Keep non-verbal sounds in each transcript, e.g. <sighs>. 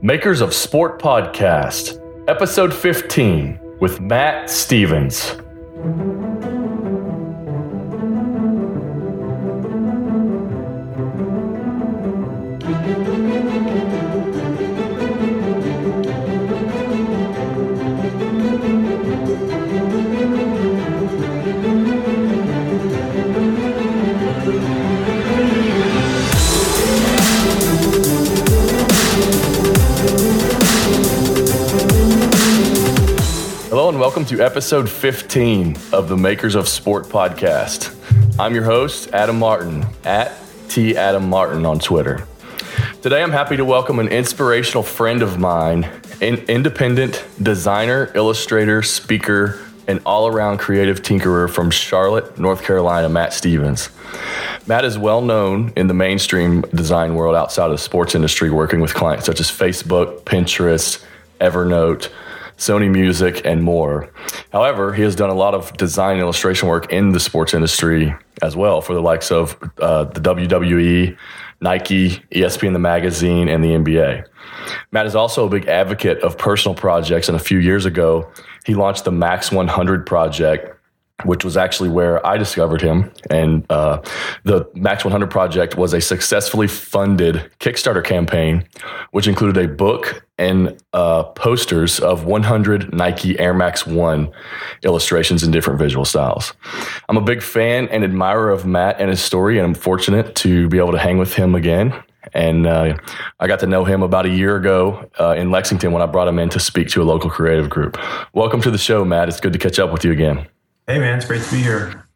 Makers of Sport Podcast, Episode 15 with Matt Stevens. Welcome to episode 15 of the Makers of Sport podcast. I'm your host, Adam Martin, at T Adam Martin on Twitter. Today I'm happy to welcome an inspirational friend of mine, an independent designer, illustrator, speaker, and all around creative tinkerer from Charlotte, North Carolina, Matt Stevens. Matt is well known in the mainstream design world outside of the sports industry, working with clients such as Facebook, Pinterest, Evernote, Sony Music, and more. However, he has done a lot of design and illustration work in the sports industry as well for the likes of uh, the WWE, Nike, ESPN the magazine, and the NBA. Matt is also a big advocate of personal projects, and a few years ago, he launched the Max 100 project which was actually where I discovered him. And uh, the Max 100 project was a successfully funded Kickstarter campaign, which included a book and uh, posters of 100 Nike Air Max 1 illustrations in different visual styles. I'm a big fan and admirer of Matt and his story, and I'm fortunate to be able to hang with him again. And uh, I got to know him about a year ago uh, in Lexington when I brought him in to speak to a local creative group. Welcome to the show, Matt. It's good to catch up with you again. Hey man, it's great to be here.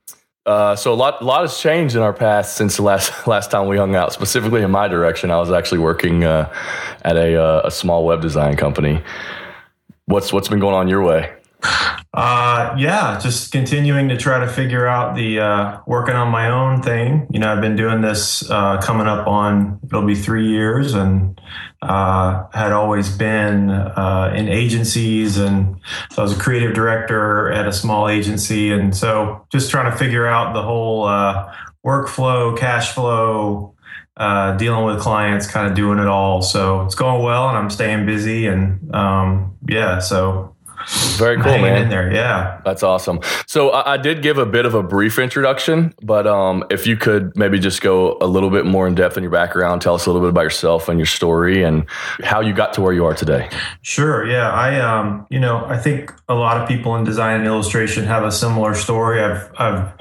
Uh, so a lot, a lot has changed in our past since the last <laughs> last time we hung out. Specifically in my direction, I was actually working uh, at a, uh, a small web design company. What's what's been going on your way? <sighs> <sighs> <sighs> Uh, yeah, just continuing to try to figure out the uh, working on my own thing. You know, I've been doing this uh, coming up on it'll be three years, and uh, had always been uh, in agencies, and so I was a creative director at a small agency, and so just trying to figure out the whole uh, workflow, cash flow. Uh, dealing with clients, kind of doing it all. So it's going well, and I'm staying busy, and um, yeah. So very cool, man. In there, yeah, that's awesome. So I, I, did give a bit of a brief introduction, but um, if you could maybe just go a little bit more in depth in your background, tell us a little bit about yourself and your story, and how you got to where you are today. Sure. Yeah, I um, you know, I think a lot of people in design and illustration have a similar story. I've I've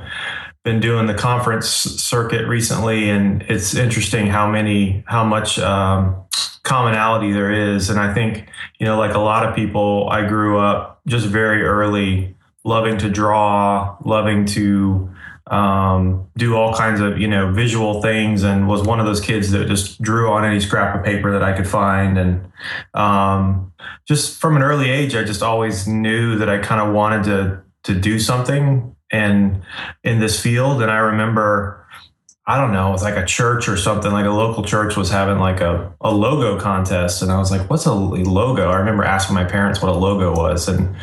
been doing the conference circuit recently, and it's interesting how many, how much um, commonality there is. And I think, you know, like a lot of people, I grew up just very early loving to draw, loving to um, do all kinds of, you know, visual things, and was one of those kids that just drew on any scrap of paper that I could find. And um, just from an early age, I just always knew that I kind of wanted to to do something and in this field. And I remember, I don't know, it was like a church or something, like a local church was having like a, a logo contest. And I was like, what's a logo? I remember asking my parents what a logo was. And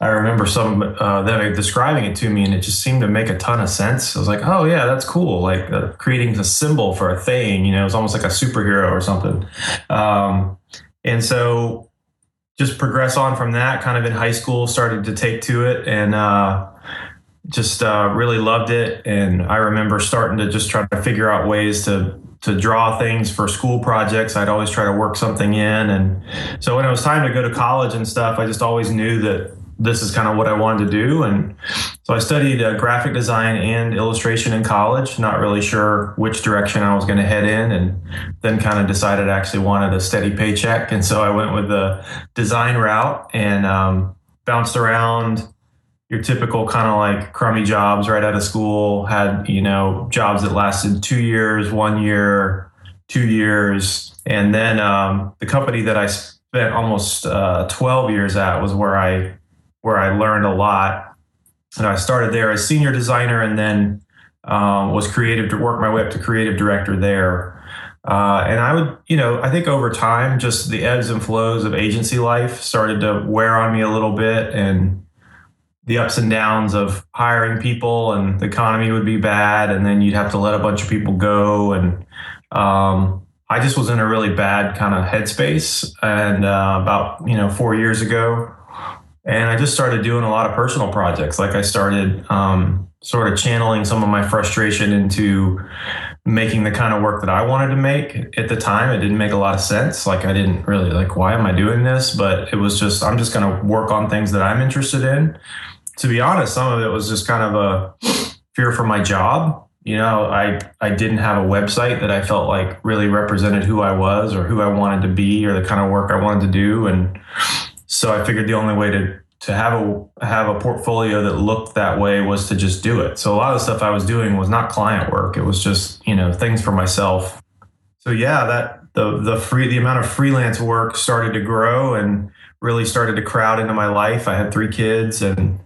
I remember some uh, them describing it to me, and it just seemed to make a ton of sense. I was like, oh, yeah, that's cool. Like uh, creating a symbol for a thing, you know, it's almost like a superhero or something. Um, and so just progress on from that kind of in high school, started to take to it. And, uh, just uh, really loved it. And I remember starting to just try to figure out ways to to draw things for school projects. I'd always try to work something in. And so when it was time to go to college and stuff, I just always knew that this is kind of what I wanted to do. And so I studied uh, graphic design and illustration in college, not really sure which direction I was going to head in. And then kind of decided I actually wanted a steady paycheck. And so I went with the design route and um, bounced around your typical kind of like crummy jobs right out of school had you know jobs that lasted two years one year two years and then um, the company that i spent almost uh, 12 years at was where i where i learned a lot and i started there as senior designer and then um, was creative to work my way up to creative director there uh, and I would, you know, I think over time, just the ebbs and flows of agency life started to wear on me a little bit. And the ups and downs of hiring people and the economy would be bad and then you'd have to let a bunch of people go and um, I just was in a really bad kind of headspace, and uh, about you know four years ago, and I just started doing a lot of personal projects. Like I started um, sort of channeling some of my frustration into making the kind of work that I wanted to make. At the time, it didn't make a lot of sense. Like I didn't really like why am I doing this? But it was just I'm just going to work on things that I'm interested in. To be honest, some of it was just kind of a fear for my job. You know, I I didn't have a website that I felt like really represented who I was or who I wanted to be or the kind of work I wanted to do and so I figured the only way to to have a have a portfolio that looked that way was to just do it. So a lot of the stuff I was doing was not client work. It was just, you know, things for myself. So yeah, that the the free the amount of freelance work started to grow and really started to crowd into my life. I had three kids and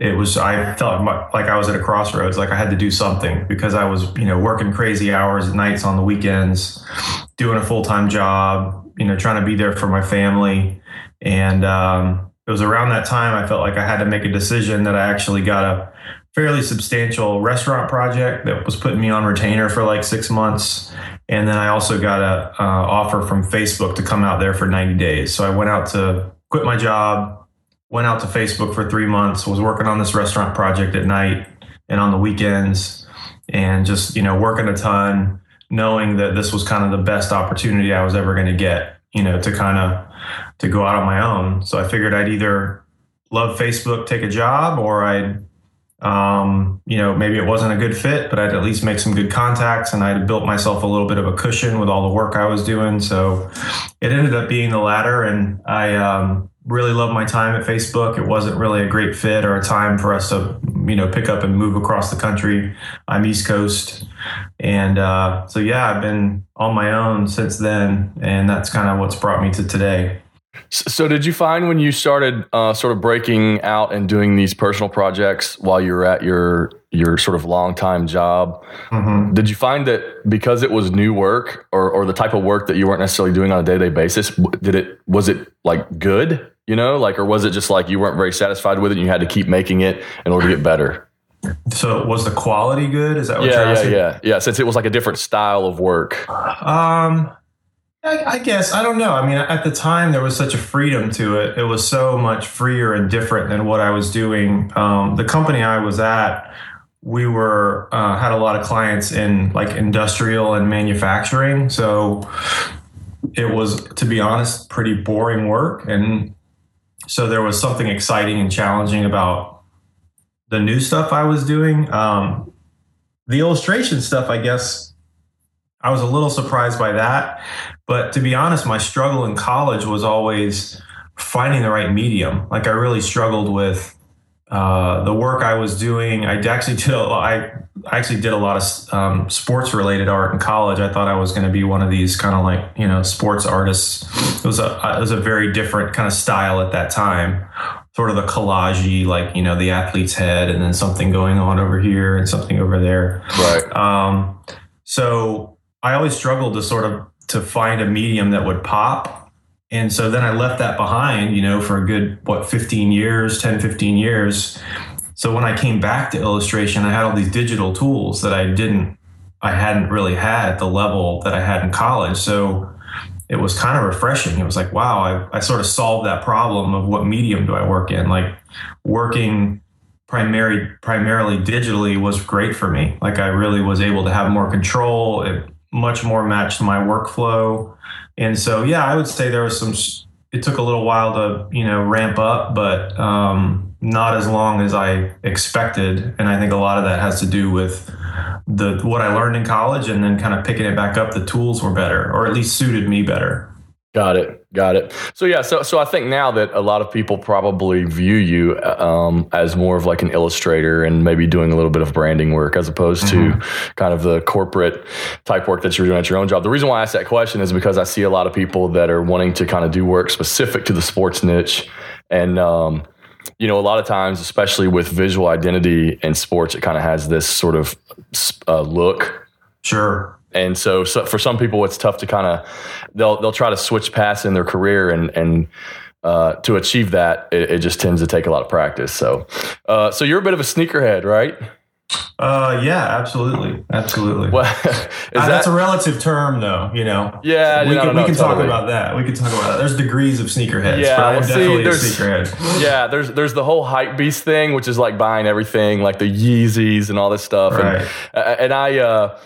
it was I felt like I was at a crossroads like I had to do something because I was, you know, working crazy hours at nights on the weekends, doing a full-time job, you know, trying to be there for my family and um it was around that time I felt like I had to make a decision that I actually got a fairly substantial restaurant project that was putting me on retainer for like six months. And then I also got a uh, offer from Facebook to come out there for 90 days. So I went out to quit my job, went out to Facebook for three months, was working on this restaurant project at night and on the weekends, and just you know working a ton, knowing that this was kind of the best opportunity I was ever going to get. You know, to kind of to go out on my own. So I figured I'd either love Facebook, take a job, or I'd, um, you know, maybe it wasn't a good fit, but I'd at least make some good contacts and I'd built myself a little bit of a cushion with all the work I was doing. So it ended up being the latter. And I, um, really loved my time at Facebook. It wasn't really a great fit or a time for us to, you know, pick up and move across the country. I'm East Coast. And uh, so, yeah, I've been on my own since then. And that's kind of what's brought me to today. So, did you find when you started uh, sort of breaking out and doing these personal projects while you were at your your sort of long time job, mm-hmm. did you find that because it was new work or or the type of work that you weren't necessarily doing on a day to day basis, did it was it like good, you know, like or was it just like you weren't very satisfied with it and you had to keep making it in order to get better? So was the quality good? Is that what yeah, you're asking? Yeah, yeah, yeah. Since it was like a different style of work. Um, I, I, guess I don't know. I mean, at the time there was such a freedom to it. It was so much freer and different than what I was doing. Um, the company I was at, we were uh, had a lot of clients in like industrial and manufacturing. So it was, to be honest, pretty boring work, and so there was something exciting and challenging about the new stuff I was doing. Um, the illustration stuff, I guess, I was a little surprised by that. But to be honest, my struggle in college was always finding the right medium. Like I really struggled with uh, the work I was doing. I actually did a lot, actually did a lot of um, sports related art in college. I thought I was going to be one of these kind of like you know sports artists. It was a it was a very different kind of style at that time. Sort of the collagey, like you know the athlete's head, and then something going on over here and something over there. Right. Um, so I always struggled to sort of to find a medium that would pop. And so then I left that behind, you know, for a good, what, 15 years, 10, 15 years. So when I came back to illustration, I had all these digital tools that I didn't, I hadn't really had the level that I had in college. So it was kind of refreshing. It was like, wow, I, I sort of solved that problem of what medium do I work in? Like working primary, primarily digitally was great for me. Like I really was able to have more control. It much more matched my workflow. And so, yeah, I would say there was some, it took a little while to, you know, ramp up, but um, not as long as I expected. And I think a lot of that has to do with the, what I learned in college and then kind of picking it back up. The tools were better, or at least suited me better. Got it. Got it. So yeah, so so I think now that a lot of people probably view you um, as more of like an illustrator and maybe doing a little bit of branding work as opposed mm-hmm. to kind of the corporate type work that you're doing at your own job. The reason why I ask that question is because I see a lot of people that are wanting to kind of do work specific to the sports niche, and um, you know, a lot of times, especially with visual identity in sports, it kind of has this sort of uh, look. Sure and so, so for some people, it's tough to kind of they'll they'll try to switch paths in their career and and uh, to achieve that, it, it, just tends to take a lot of practice. So, uh, so you're a bit of a sneakerhead, right? Uh, yeah, absolutely, absolutely. Well, <laughs> uh, that, that's a relative term, though. You know. Yeah, we no, can, no, we can totally. talk about that. We can talk about that. There's degrees of sneakerheads. Yeah, but I'm see, definitely a sneakerhead. Yeah, there's there's the whole hype beast thing, which is like buying everything, like the Yeezys and all this stuff. Right. And and I uh,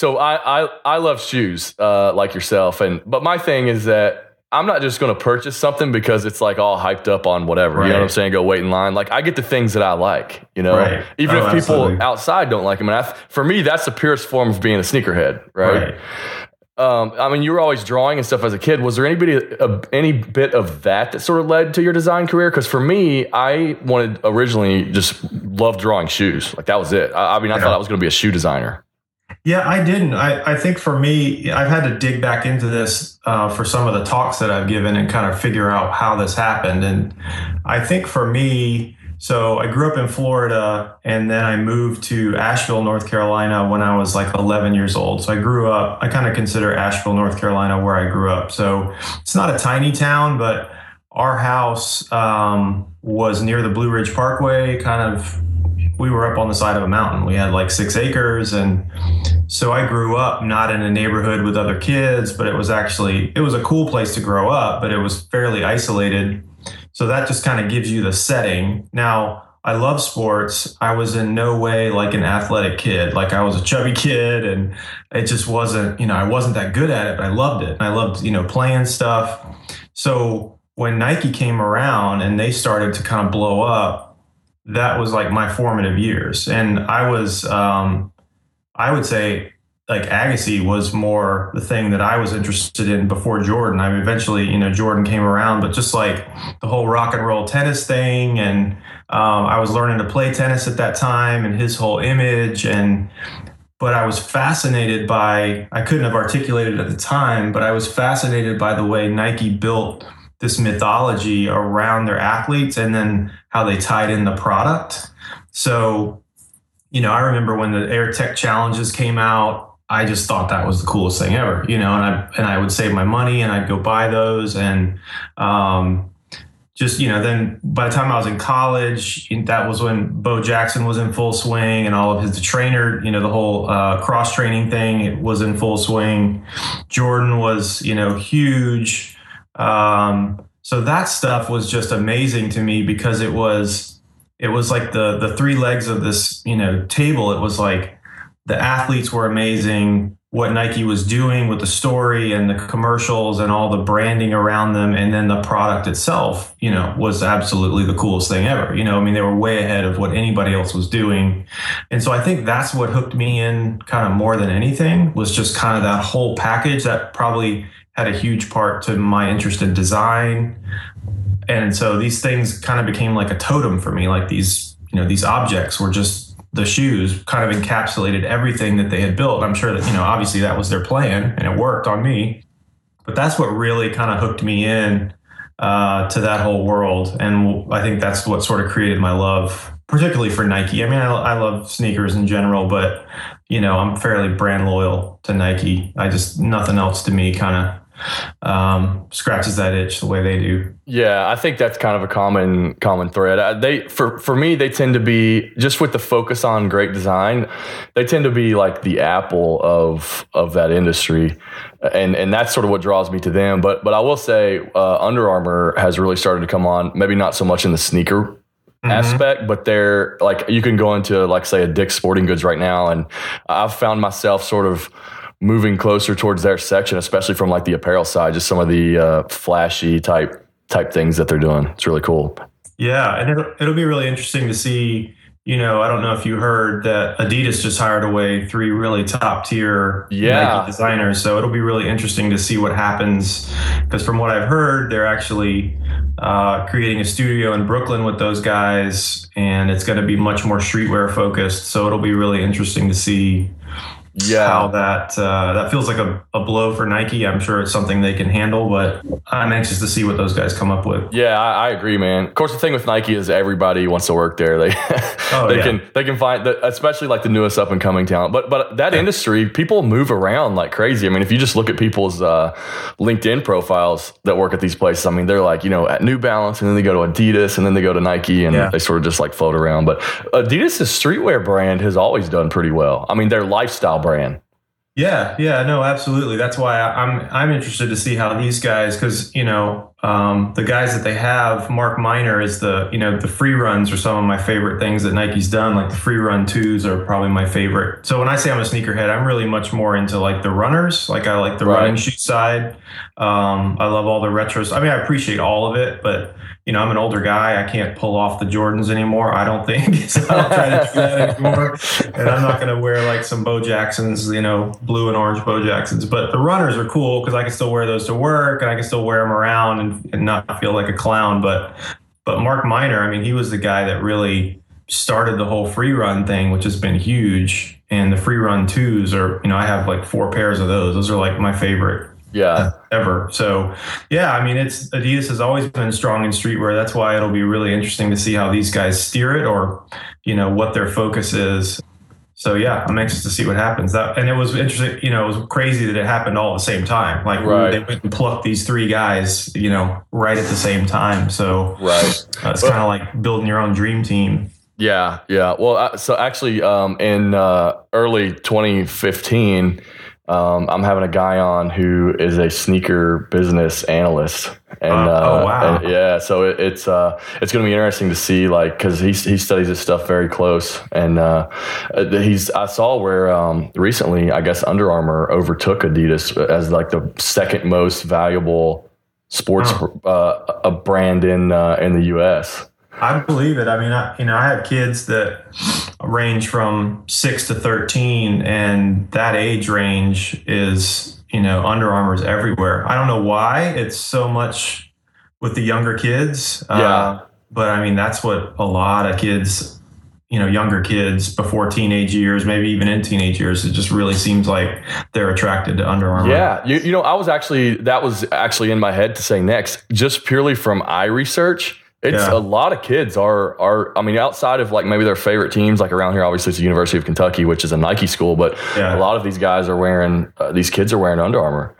so I I I love shoes, uh, like yourself, and but my thing is that. I'm not just going to purchase something because it's like all hyped up on whatever. You know what I'm saying? Go wait in line. Like I get the things that I like, you know, Right. even Oh, if people absolutely. outside don't like them. And I, for me, that's the purest form of being a sneakerhead, right? Um, I mean, you were always drawing and stuff as a kid. Was there anybody, uh, any bit of that that sort of led to your design career? Because for me, I wanted originally just loved drawing shoes. Like that was it. I, I mean, I Yeah. thought I was going to be a shoe designer. Yeah, I didn't. I, I think for me, I've had to dig back into this uh, for some of the talks that I've given and kind of figure out how this happened. And I think for me, so I grew up in Florida and then I moved to Asheville, North Carolina when I was like 11 years old. So I grew up, I kind of consider Asheville, North Carolina where I grew up. So it's not a tiny town, but our house um, was near the Blue Ridge Parkway, kind of we were up on the side of a mountain. We had like six acres. And so I grew up not in a neighborhood with other kids, but it was actually, it was a cool place to grow up, but it was fairly isolated. So that just kind of gives you the setting. Now, I love sports. I was in no way like an athletic kid. Like I was a chubby kid and it just wasn't, you know, I wasn't that good at it, but I loved it. I loved, you know, playing stuff. So when Nike came around and they started to kind of blow up, that was like my formative years. And I was, um, I would say, like Agassi was more the thing that I was interested in before Jordan. I mean, eventually, you know, Jordan came around, but just like the whole rock and roll tennis thing, and um, I was learning to play tennis at that time, and his whole image, and but I was fascinated by. I couldn't have articulated at the time, but I was fascinated by the way Nike built this mythology around their athletes, and then how they tied in the product. So you know, I remember when the Air Tech challenges came out, I just thought that was the coolest thing ever, you know, and I and I would save my money and I'd go buy those and um just you know then by the time I was in college that was when Bo Jackson was in full swing and all of his the trainer you know the whole uh, cross training thing it was in full swing Jordan was you know huge um, so that stuff was just amazing to me because it was it was like the the three legs of this you know table. It was like the athletes were amazing what nike was doing with the story and the commercials and all the branding around them. And then the product itself you know was absolutely the coolest thing ever. You know i mean they were way ahead of what anybody else was doing. And so i think that's what hooked me in kind of more than anything was just kind of that whole package that probably had a huge part to my interest in design. And so these things kind of became like a totem for me like these you know these objects were just the shoes kind of encapsulated everything that they had built. I'm sure that you know obviously that was their plan and it worked on me but that's what really kind of hooked me in uh, to that whole world. And i think that's what sort of created my love particularly for nike. I mean I, I love sneakers in general but you know i'm fairly brand loyal to nike. I just nothing else to me kind of um, scratches that itch the way they do. Yeah, I think that's kind of a common common thread. Uh, They for for me, they tend to be just with the focus on great design. They tend to be like the Apple of of that industry, and and that's sort of what draws me to them. But but I will say, uh, Under Armour has really started to come on. Maybe not so much in the sneaker aspect, but they're like you can go into like say a Dick's Sporting Goods right now, and I've found myself sort of moving closer towards their section, especially from like the apparel side, just some of the uh, flashy type type things that they're doing. It's really cool. Yeah, and it'll, it'll be really interesting to see. You know, I don't know if you heard that Adidas just hired away three really top tier Yeah. Nike designers. So it'll be really interesting to see what happens. Because from what I've heard, they're actually uh, creating a studio in Brooklyn with those guys, and it's going to be much more streetwear focused. So it'll be really interesting to see yeah. how that uh, that feels like a, a blow for Nike. I'm sure it's something they can handle, but I'm anxious to see what those guys come up with. Yeah, I, I agree, man. Of course, the thing with Nike is everybody wants to work there. <laughs> They oh, they yeah. can they can find the, especially like the newest up and coming talent. But but that yeah. industry, people move around like crazy. I mean, if you just look at people's uh, LinkedIn profiles that work at these places, I mean, they're like you know at New Balance, and then they go to Adidas, and then they go to Nike, and yeah. they sort of just like float around. But Adidas' streetwear brand has always done pretty well. I mean, their lifestyle brand. Yeah, yeah, no, absolutely. That's why I'm I'm interested to see how these guys, because you know um, the guys that they have, Mark Miner is the you know the free runs are some of my favorite things that Nike's done. Like the free run twos are probably my favorite. So when I say I'm a sneakerhead, I'm really much more into like the runners. Like I like the right. running shoe side. Um, I love all the retros. I mean, I appreciate all of it, but you know, I'm an older guy. I can't pull off the Jordans anymore. I don't think. <laughs> so I don't try to do that anymore. And I'm not going to wear like some Bo Jacksons, you know, blue and orange Bo Jacksons. But the runners are cool because I can still wear those to work and I can still wear them around and, and not feel like a clown. But but Mark Miner, I mean, he was the guy that really started the whole free run thing, which has been huge. And the free run twos are, you know, I have like four pairs of those. Those are like my favorite yeah ever so yeah i mean it's adidas has always been strong in streetwear that's why it'll be really interesting to see how these guys steer it or you know what their focus is so yeah i'm anxious to see what happens. That and it was interesting you know it was crazy that it happened all at the same time. Like right. they went and plucked these three guys you know right at the same time. So right. uh, it's kind of like building your own dream team. Yeah yeah. Well uh, so actually um, in uh, early 2015 um, I'm having a guy on who is a sneaker business analyst, and, uh, oh wow, and yeah, so it, it's uh, it's going to be interesting to see like because he he studies this stuff very close, and uh, uh, he's I saw where um, recently I guess Under Armour overtook Adidas as like the second most valuable sports uh, a brand in uh, in the U.S. I believe it. I mean, I, you know, I have kids that range from six to 13, and that age range is, you know, Under Armour's everywhere. I don't know why it's so much with the younger kids. Uh, yeah. Uh, but I mean, that's what a lot of kids, you know, younger kids before teenage years, maybe even in teenage years, it just really seems like they're attracted to Under Armour. Yeah. You, you know, I was actually, that was actually in my head to say next, just purely from eye research it's yeah. a lot of kids are are I mean outside of like maybe their favorite teams like around here obviously it's the University of Kentucky which is a Nike school but yeah. a lot of these guys are wearing uh, these kids are wearing Under Armour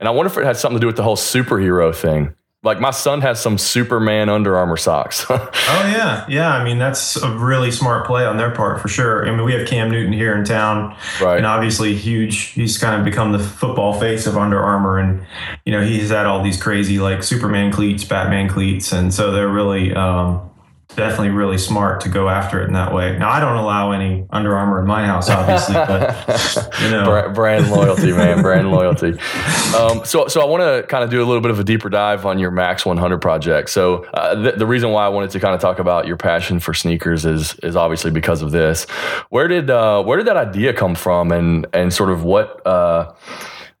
and I wonder if it had something to do with the whole superhero thing like my son has some Superman Under Armour socks. <laughs> oh yeah, yeah. I mean that's a really smart play on their part for sure. I mean we have Cam Newton here in town, right. and obviously huge. He's kind of become the football face of Under Armour, and you know he's had all these crazy like Superman cleats, Batman cleats, and so they're really um, definitely really smart to go after it in that way. Now I don't allow any Under Armour in my house, obviously, but <laughs> you know, brand loyalty, man, brand loyalty. Um, so, so I want to kind of do a little bit of a deeper dive on your Max 100 project. So, uh, th- the reason why I wanted to kind of talk about your passion for sneakers is is obviously because of this. Where did uh, where did that idea come from, and and sort of what uh,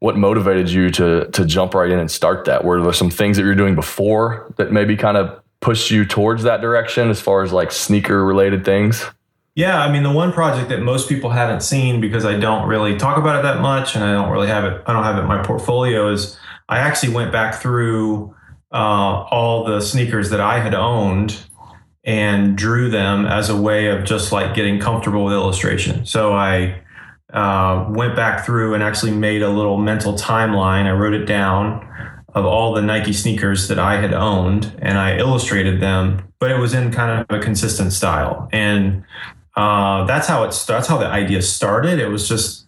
what motivated you to to jump right in and start that? Were there some things that you were doing before that maybe kind of pushed you towards that direction as far as like sneaker related things? Yeah, I mean the one project that most people haven't seen because I don't really talk about it that much and I don't really have it I don't have it in my portfolio is I actually went back through uh, all the sneakers that I had owned and drew them as a way of just like getting comfortable with illustration. So I uh, went back through and actually made a little mental timeline. I wrote it down of all the Nike sneakers that I had owned and I illustrated them, but it was in kind of a consistent style. And uh, that's how it that's how the idea started. It was just,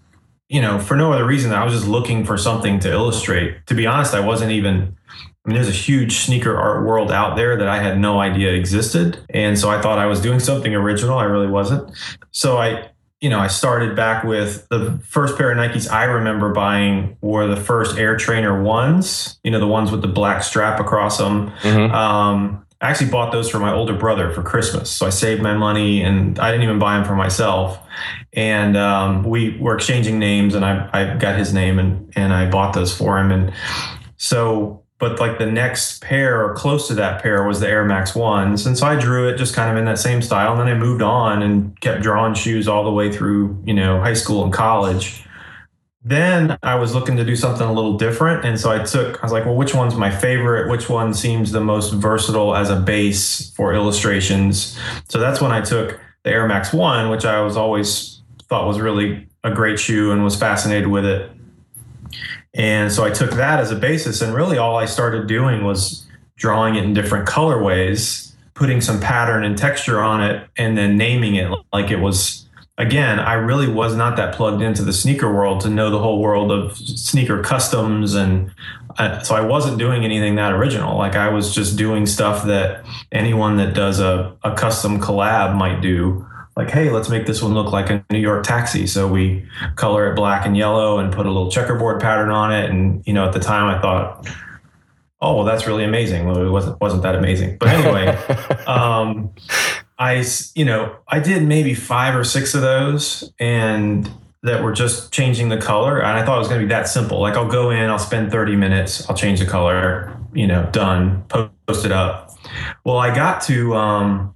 you know, for no other reason. I was just looking for something to illustrate. To be honest, I wasn't even I mean, there's a huge sneaker art world out there that I had no idea existed. And so I thought I was doing something original. I really wasn't. So I you know, I started back with the first pair of Nikes I remember buying were the first Air Trainer ones, you know, the ones with the black strap across them. Mm-hmm. Um, I actually bought those for my older brother for Christmas. So I saved my money and I didn't even buy them for myself. And um, we were exchanging names and I, I got his name and, and I bought those for him. And so but like the next pair or close to that pair was the Air Max ones. And so I drew it just kind of in that same style. And then I moved on and kept drawing shoes all the way through, you know, high school and college. then I was looking to do something a little different. And so I took, I was like, well, which one's my favorite? Which one seems the most versatile as a base for illustrations? So that's when I took the Air Max 1, which I was always thought was really a great shoe and was fascinated with it. And so I took that as a basis. And really all I started doing was drawing it in different colorways, putting some pattern and texture on it, and then naming it like it was again, I really was not that plugged into the sneaker world to know the whole world of sneaker customs. And I, so I wasn't doing anything that original. Like I was just doing stuff that anyone that does a, a custom collab might do. Like, hey, let's make this one look like a New York taxi. So we color it black and yellow and put a little checkerboard pattern on it. And, you know, at the time I thought, oh, well, that's really amazing. Well, it wasn't, wasn't that amazing. But anyway, <laughs> um, I, you know, I did maybe five or six of those and that were just changing the color. And I thought it was going to be that simple. Like I'll go in, I'll spend 30 minutes, I'll change the color, you know, done, post it up. Well, I got to um,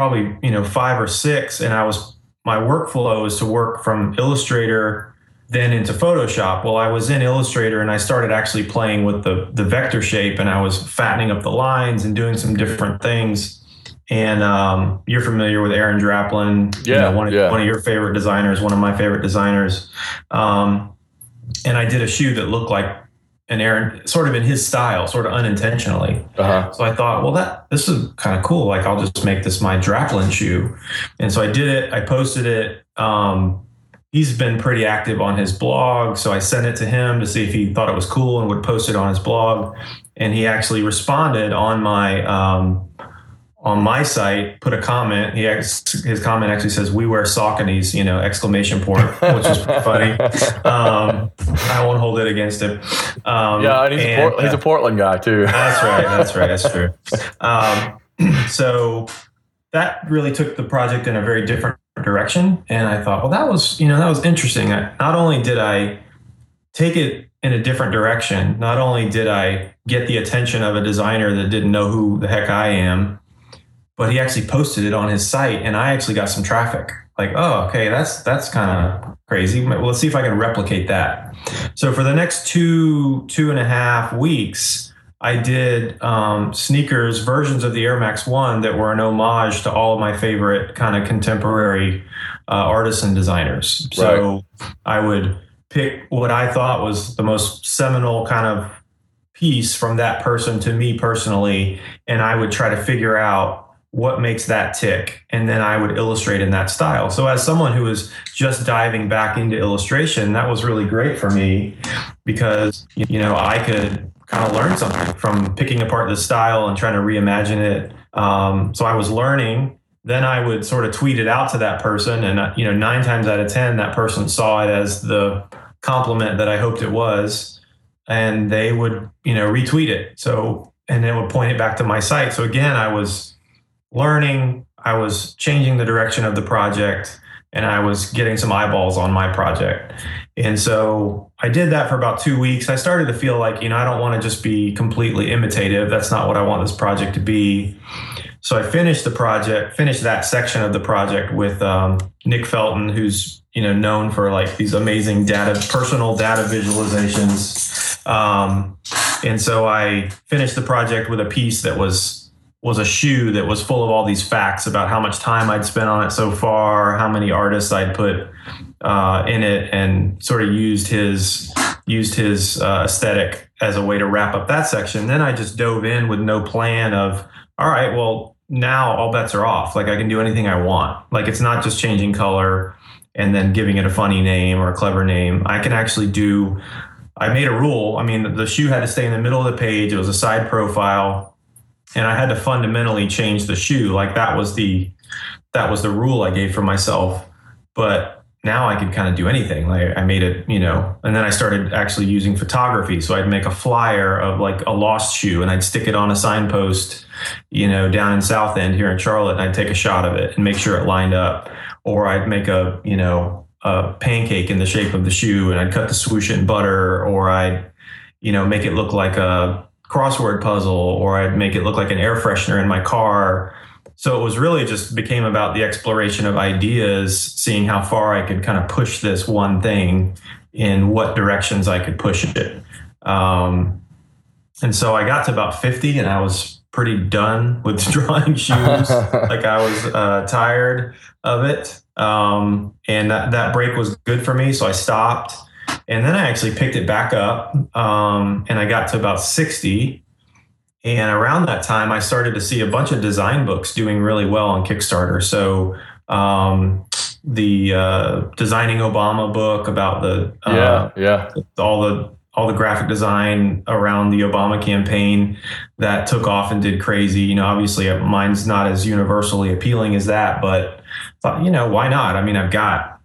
probably, you know, five or six and I was, my workflow is to work from Illustrator then into Photoshop. Well, I was in Illustrator and I started actually playing with the, the vector shape and I was fattening up the lines and doing some different things and um, you're familiar with Aaron Draplin, yeah, you know, one, of, yeah. one of your favorite designers, one of my favorite designers. Um, and I did a shoe that looked like an Aaron, sort of in his style, sort of unintentionally. Uh-huh. So I thought, well, that this is kind of cool. Like I'll just make this my Draplin shoe. And so I did it. I posted it. Um, he's been pretty active on his blog, so I sent it to him to see if he thought it was cool and would post it on his blog. And he actually responded on my um, on my site put a comment. He his comment actually says "We wear Sauconys," you know, exclamation point, which is funny. <laughs> Um, I won't hold it against him. Um, yeah, and he's, and, a Port- he's, a Portland guy too. that's right. That's right. That's true. <laughs> Um, <clears throat> so that really took the project in a very different direction, and I thought, well, that was you know that was interesting. I, not only did I take it in a different direction, not only did I get the attention of a designer that didn't know who the heck I am but he actually posted it on his site and I actually got some traffic. Like, oh, okay, that's that's kind of crazy. Well, let's see if I can replicate that. So for the next two two and a half weeks, I did um, sneakers versions of the Air Max One that were an homage to all of my favorite kind of contemporary uh, artisan designers. So right. I would pick what I thought was the most seminal kind of piece from that person to me personally, and I would try to figure out what makes that tick and then i would illustrate in that style. So as someone who was just diving back into illustration that was really great for me because you know i could kind of learn something from picking apart the style and trying to reimagine it. Um, so i was learning. Then i would sort of tweet it out to that person and uh, you know nine times out of ten that person saw it as the compliment that i hoped it was and they would you know retweet it. So and then would point it back to my site. So again i was learning, I was changing the direction of the project, and I was getting some eyeballs on my project. And so I did that for about two weeks. I started to feel like, you know, I don't want to just be completely imitative. That's not what I want this project to be. So I finished the project, finished that section of the project with um, Nick Felton, who's you know known for like these amazing data, personal data visualizations. Um, and so I finished the project with a piece that was was a shoe that was full of all these facts about how much time I'd spent on it so far, how many artists I'd put uh, in it, and sort of used his used his uh, aesthetic as a way to wrap up that section. Then I just dove in with no plan of, all right, well now all bets are off. Like I can do anything I want. Like it's not just changing color and then giving it a funny name or a clever name. I can actually do. I made a rule. I mean, the shoe had to stay in the middle of the page. It was a side profile and I had to fundamentally change the shoe. Like that was the that was the rule I gave for myself. But now I could kind of do anything. Like I made it, you know, and then I started actually using photography. So I'd make a flyer of like a lost shoe and I'd stick it on a signpost, you know, down in South End here in Charlotte, and I'd take a shot of it and make sure it lined up. Or I'd make a, you know, a pancake in the shape of the shoe and I'd cut the swoosh in butter, or I'd, you know, make it look like a crossword puzzle or I'd make it look like an air freshener in my car. So it was really just became about the exploration of ideas, seeing how far I could kind of push this one thing in what directions I could push it. Um, and so I got to about 50 and I was pretty done <laughs> with drawing shoes. <laughs> like I was uh, tired of it. Um, and that, that break was good for me. So I stopped. And then I actually picked it back up um, and I got to about 60. And around that time, I started to see a bunch of design books doing really well on Kickstarter. So um, the uh, Designing Obama book about the uh, yeah yeah all the all the graphic design around the Obama campaign that took off and did crazy. You know, obviously uh, mine's not as universally appealing as that, but thought, you know, why not? I mean, I've got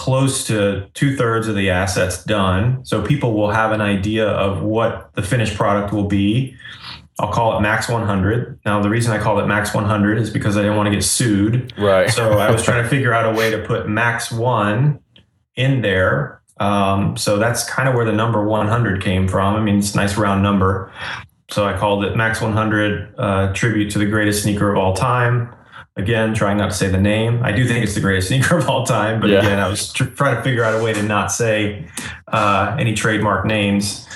close to two thirds of the assets done. So people will have an idea of what the finished product will be. I'll call it Max 100. Now, the reason I called it Max 100 is because I didn't want to get sued. Right. So I was trying to figure out a way to put Max 1 in there. Um, so that's kind of where the number 100 came from. I mean, it's a nice round number. So I called it Max 100 uh, tribute to the greatest sneaker of all time. Again, trying not to say the name. I do think it's the greatest <laughs> sneaker of all time, but yeah. again, I was tr- trying to figure out a way to not say uh, any trademark names.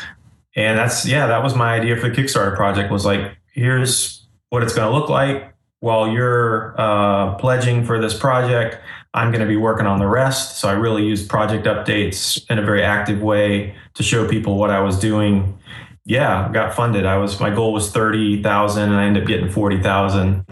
And that's yeah that was my idea for the kickstarter project was like here's what it's going to look like. While you're uh, pledging for this project i'm going to be working on the rest. So i really used project updates in a very active way to show people what i was doing. Yeah got funded. I was my goal was 30000 and i ended up getting 40000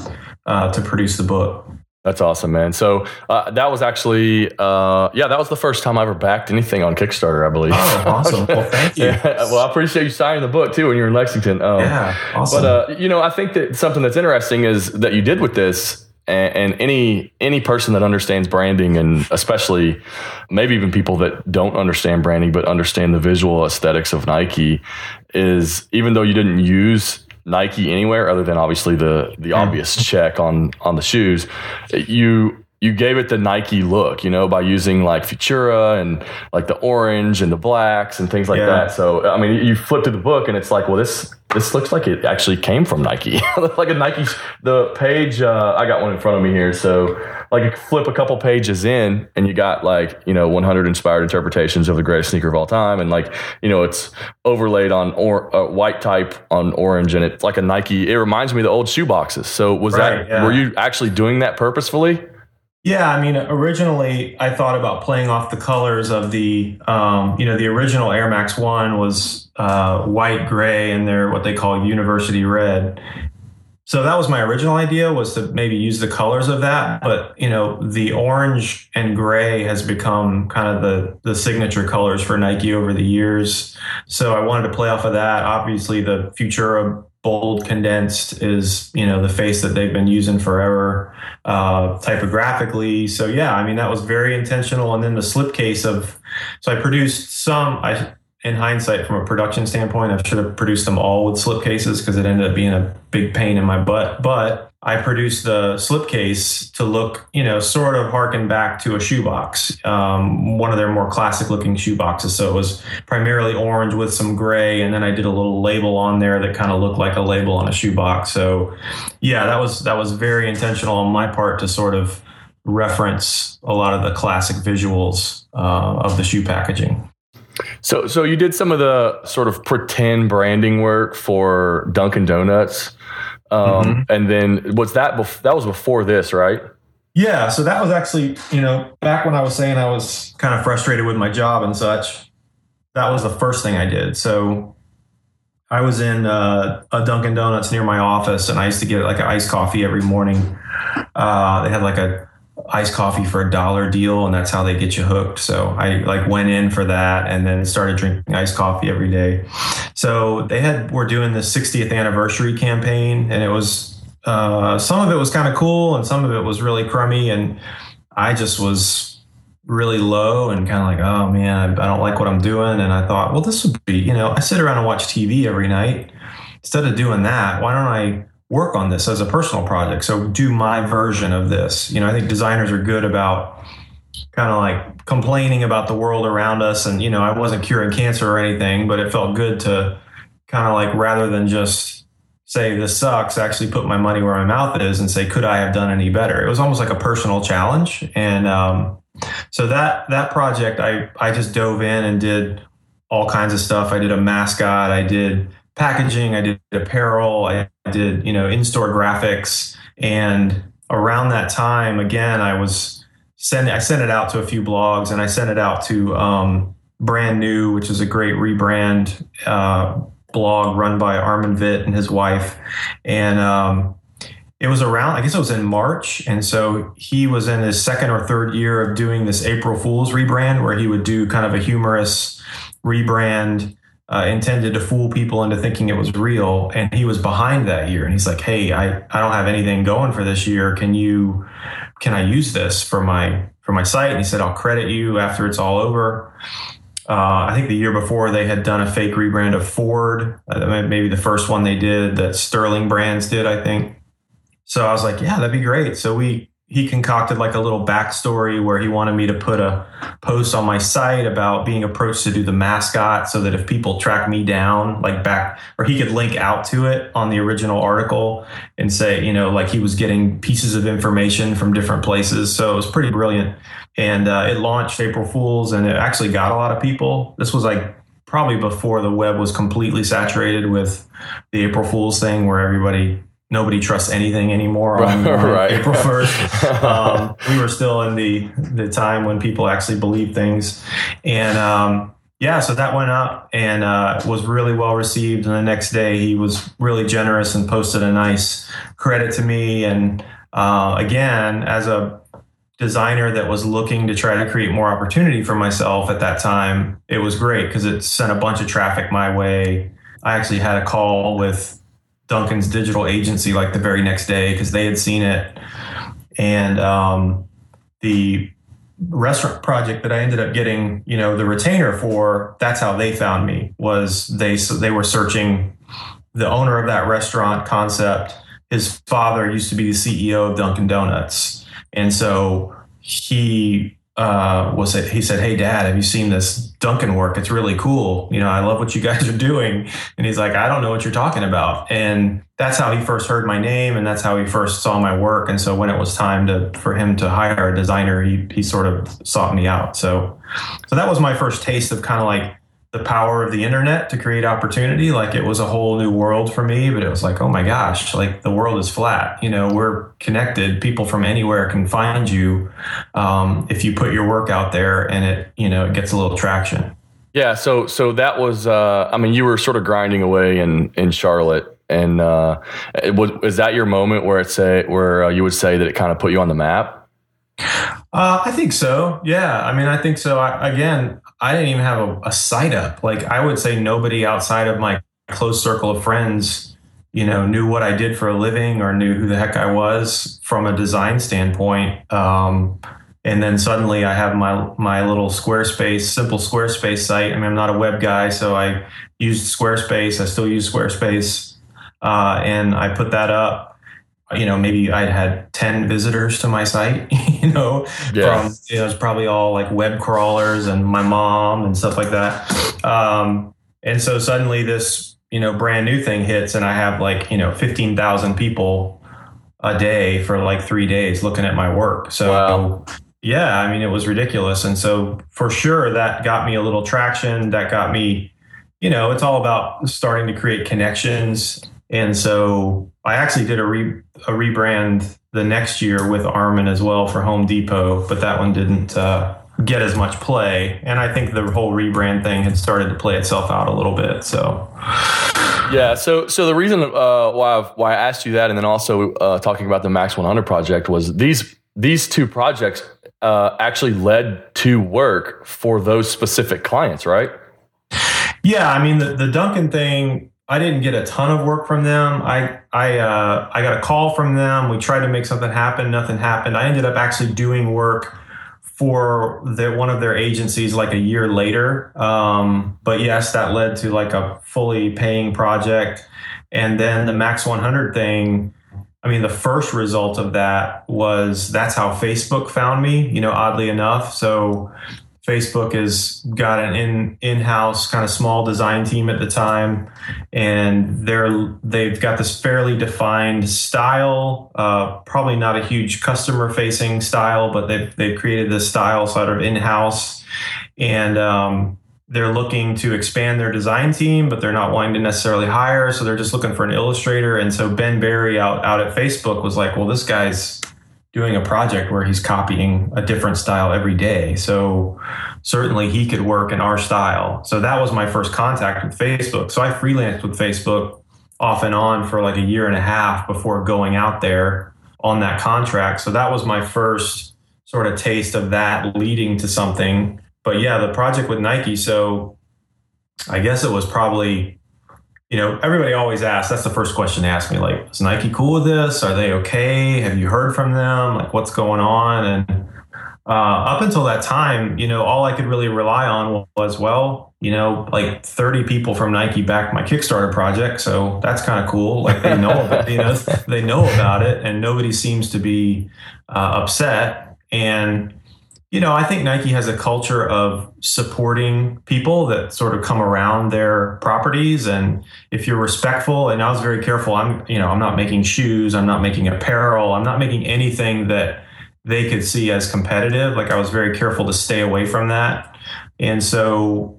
uh, to produce the book that's awesome, man. So uh, that was actually, uh, yeah, that was the first time I ever backed anything on Kickstarter, I believe. Oh, <laughs> awesome. Well, thank you. yeah, well, I appreciate you signing the book too when you were in Lexington. Um, yeah, awesome. But, uh, you know, I think that something that's interesting is that you did with this and, and any any person that understands branding and especially maybe even people that don't understand branding but understand the visual aesthetics of Nike is even though you didn't use Nike anywhere other than obviously the the hmm. obvious check on on the shoes. You you gave it the Nike look, you know, by using like Futura and like the orange and the blacks and things like yeah. that. So I mean, you flip to the book and it's like, well, this this looks like it actually came from Nike, <laughs> like a Nike. The page uh, I got one in front of me here, so like flip a couple pages in and you got like you know 100 inspired interpretations of the greatest sneaker of all time and like you know it's overlaid on or uh, white type on orange and it's like a nike it reminds me of the old shoe boxes so was right, that yeah. were you actually doing that purposefully yeah, I mean, originally I thought about playing off the colors of the, um, you know, the original Air Max One was uh, white, gray, and they're what they call university red. So that was my original idea was to maybe use the colors of that, but you know, the orange and gray has become kind of the the signature colors for Nike over the years. So I wanted to play off of that. Obviously, the Futura bold condensed is you know the face that they've been using forever uh, typographically. So yeah, I mean that was very intentional. And then the slipcase of so I produced some. I in hindsight, from a production standpoint, I should have produced them all with slipcases because it ended up being a big pain in my butt. But I produced the slipcase to look, you know, sort of harken back to a shoebox, um, one of their more classic looking shoeboxes. So it was primarily orange with some gray, and then I did a little label on there that kind of looked like a label on a shoebox. So, yeah, that was that was very intentional on my part to sort of reference a lot of the classic visuals uh, of the shoe packaging. So, so you did some of the sort of pretend branding work for Dunkin' Donuts, um, mm-hmm. and then was that bef- that was before this, right? Yeah. So that was actually, you know, back when I was saying I was kind of frustrated with my job and such. That was the first thing I did. So I was in uh, a Dunkin' Donuts near my office, and I used to get like an iced coffee every morning. Uh, they had like a iced coffee for a dollar deal and that's how they get you hooked. So i like went in for that and then started drinking iced coffee every day. So they had were doing the 60th anniversary campaign and it was uh, some of it was kind of cool and some of it was really crummy and i just was really low and kind of like oh man I, I don't like what i'm doing. And i thought well this would be you know i sit around and watch tv every night. Instead of doing that why don't i work on this as a personal project. So do my version of this. You know, I think designers are good about kind of like complaining about the world around us. And, you know, I wasn't curing cancer or anything, but it felt good to kind of like rather than just say this sucks, actually put my money where my mouth is and say, could I have done any better? It was almost like a personal challenge. And um, so that that project, I I just dove in and did all kinds of stuff. I did a mascot. I did packaging. I did apparel. I did you know in store graphics. And around that time, again, I was sending. I sent it out to a few blogs, and I sent it out to um, Brand New, which is a great rebrand uh, blog run by Armin Vit and his wife, and um, it was around, I guess it was in March. And so he was in his second or third year of doing this April Fool's rebrand, where he would do kind of a humorous rebrand uh, intended to fool people into thinking it was real. And he was behind that year. And he's like, Hey, I, I don't have anything going for this year. Can you, can I use this for my, for my site? And he said, I'll credit you after it's all over. Uh, I think the year before they had done a fake rebrand of Ford, uh, maybe the first one they did that Sterling Brands did, I think. So I was like, yeah, that'd be great. So we he concocted like a little backstory where he wanted me to put a post on my site about being approached to do the mascot so that if people track me down like back or he could link out to it on the original article and say you know like he was getting pieces of information from different places. So it was pretty brilliant. And uh, it launched april fools and it actually got a lot of people. This was like probably before the web was completely saturated with the april fools thing where everybody nobody trusts anything anymore on, <laughs> right. April 1st. <laughs> um, we were still in the, the time when people actually believe things. And um, yeah, so that went up and uh, was really well received. And the next day, he was really generous and posted a nice credit to me. And uh, again, as a designer that was looking to try to create more opportunity for myself at that time, it was great because it sent a bunch of traffic my way. I actually had a call with Dunkin's digital agency like the very next day because they had seen it. And um, the restaurant project that I ended up getting, you know, the retainer for, that's how they found me was they, so they were searching the owner of that restaurant concept. His father used to be the CEO of Dunkin' Donuts. And so he uh, was he said, Hey dad, have you seen this Dunkin' work? It's really cool. You know, I love what you guys are doing. And he's like, I don't know what you're talking about. And that's how he first heard my name and that's how he first saw my work. And so when it was time to, for him to hire a designer, he, he sort of sought me out. So, so that was my first taste of kind of like the power of the internet to create opportunity. Like it was a whole new world for me, but it was like, oh my gosh, like the world is flat. You know, we're connected. People from anywhere can find you um, if you put your work out there, and it you know it gets a little traction. Yeah. So so that was. Uh, I mean, you were sort of grinding away in in Charlotte. And uh, was is that your moment where it say where uh, you would say that it kind of put you on the map? Uh, I think so. Yeah. I mean, I think so. I, again, I didn't even have a, a site up. Like I would say nobody outside of my close circle of friends, you know, knew what I did for a living or knew who the heck I was from a design standpoint. Um, and then suddenly I have my my little Squarespace, simple Squarespace site. I mean, I'm not a web guy, so I used Squarespace. I still use Squarespace, uh, and I put that up you know, maybe I'd had 10 visitors to my site, <laughs> you know, yeah. from, you know, it's probably all like web crawlers and my mom and stuff like that. Um, and so suddenly this, you know, brand new thing hits and I have like, you know, 15,000 people a day for like three days looking at my work. So, wow. yeah, I mean, it was ridiculous. And so for sure that got me a little traction. That got me, you know, it's all about starting to create connections and so I actually did a, re, a rebrand the next year with Armin as well for Home Depot, but that one didn't uh, get as much play. And I think the whole rebrand thing had started to play itself out a little bit. So. Yeah, so so the reason uh, why I've, why I asked you that, and then also uh, talking about the Max 100 project was these these two projects uh, actually led to work for those specific clients, right? Yeah, I mean the the Dunkin' thing I didn't get a ton of work from them. I I uh, I got a call from them. We tried to make something happen. Nothing happened. I ended up actually doing work for the, one of their agencies like a year later. Um, but yes, that led to like a fully paying project. And then the Max 100 thing. I mean, the first result of that was that's how Facebook found me. You know, oddly enough. So Facebook has got an in in-house kind of small design team at the time, and they're they've got this fairly defined style. Uh, probably not a huge customer-facing style, but they've they've created this style sort of in-house, and um, they're looking to expand their design team, but they're not wanting to necessarily hire, so they're just looking for an illustrator. And so Ben Barry out out at Facebook was like, "Well, this guy's." Doing a project where he's copying a different style every day. So certainly he could work in our style. So that was my first contact with Facebook. So I freelanced with Facebook off and on for like a year and a half before going out there on that contract. So that was my first sort of taste of that leading to something. But yeah, the project with Nike. So I guess it was probably you know, everybody always asks, that's the first question they ask me, like, is Nike cool with this? Are they okay? Have you heard from them? Like, what's going on? And uh, up until that time, you know, all I could really rely on was, well, you know, like 30 people from Nike backed my Kickstarter project. So that's kind of cool. Like they know, <laughs> about, you know, they know about it and nobody seems to be uh, upset. And, you know, I think Nike has a culture of supporting people that sort of come around their properties. And if you're respectful, and I was very careful, I'm, you know, I'm not making shoes, I'm not making apparel, I'm not making anything that they could see as competitive. Like I was very careful to stay away from that. And so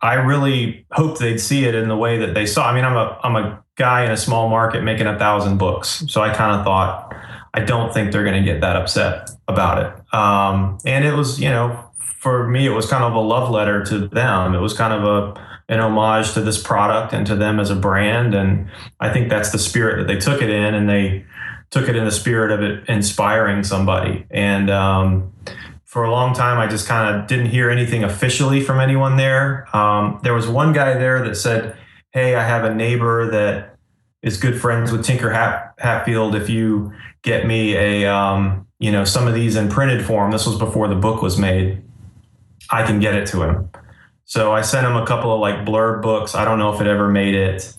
I really hope they'd see it in the way that they saw. I mean, I'm a, I'm a guy in a small market making a thousand books. So I kind of thought, I don't think they're going to get that upset about it. Um, and it was, you know, for me, it was kind of a love letter to them. It was kind of a an homage to this product and to them as a brand. And I think that's the spirit that they took it in, and they took it in the spirit of it inspiring somebody. And um, for a long time, I just kind of didn't hear anything officially from anyone there. Um, there was one guy there that said, "Hey, I have a neighbor that is good friends with Tinker Hat- Hatfield. If you get me a um, you know some of these in printed form this was before the book was made. I can get it to him. So i sent him a couple of like blurb books. I don't know if it ever made it.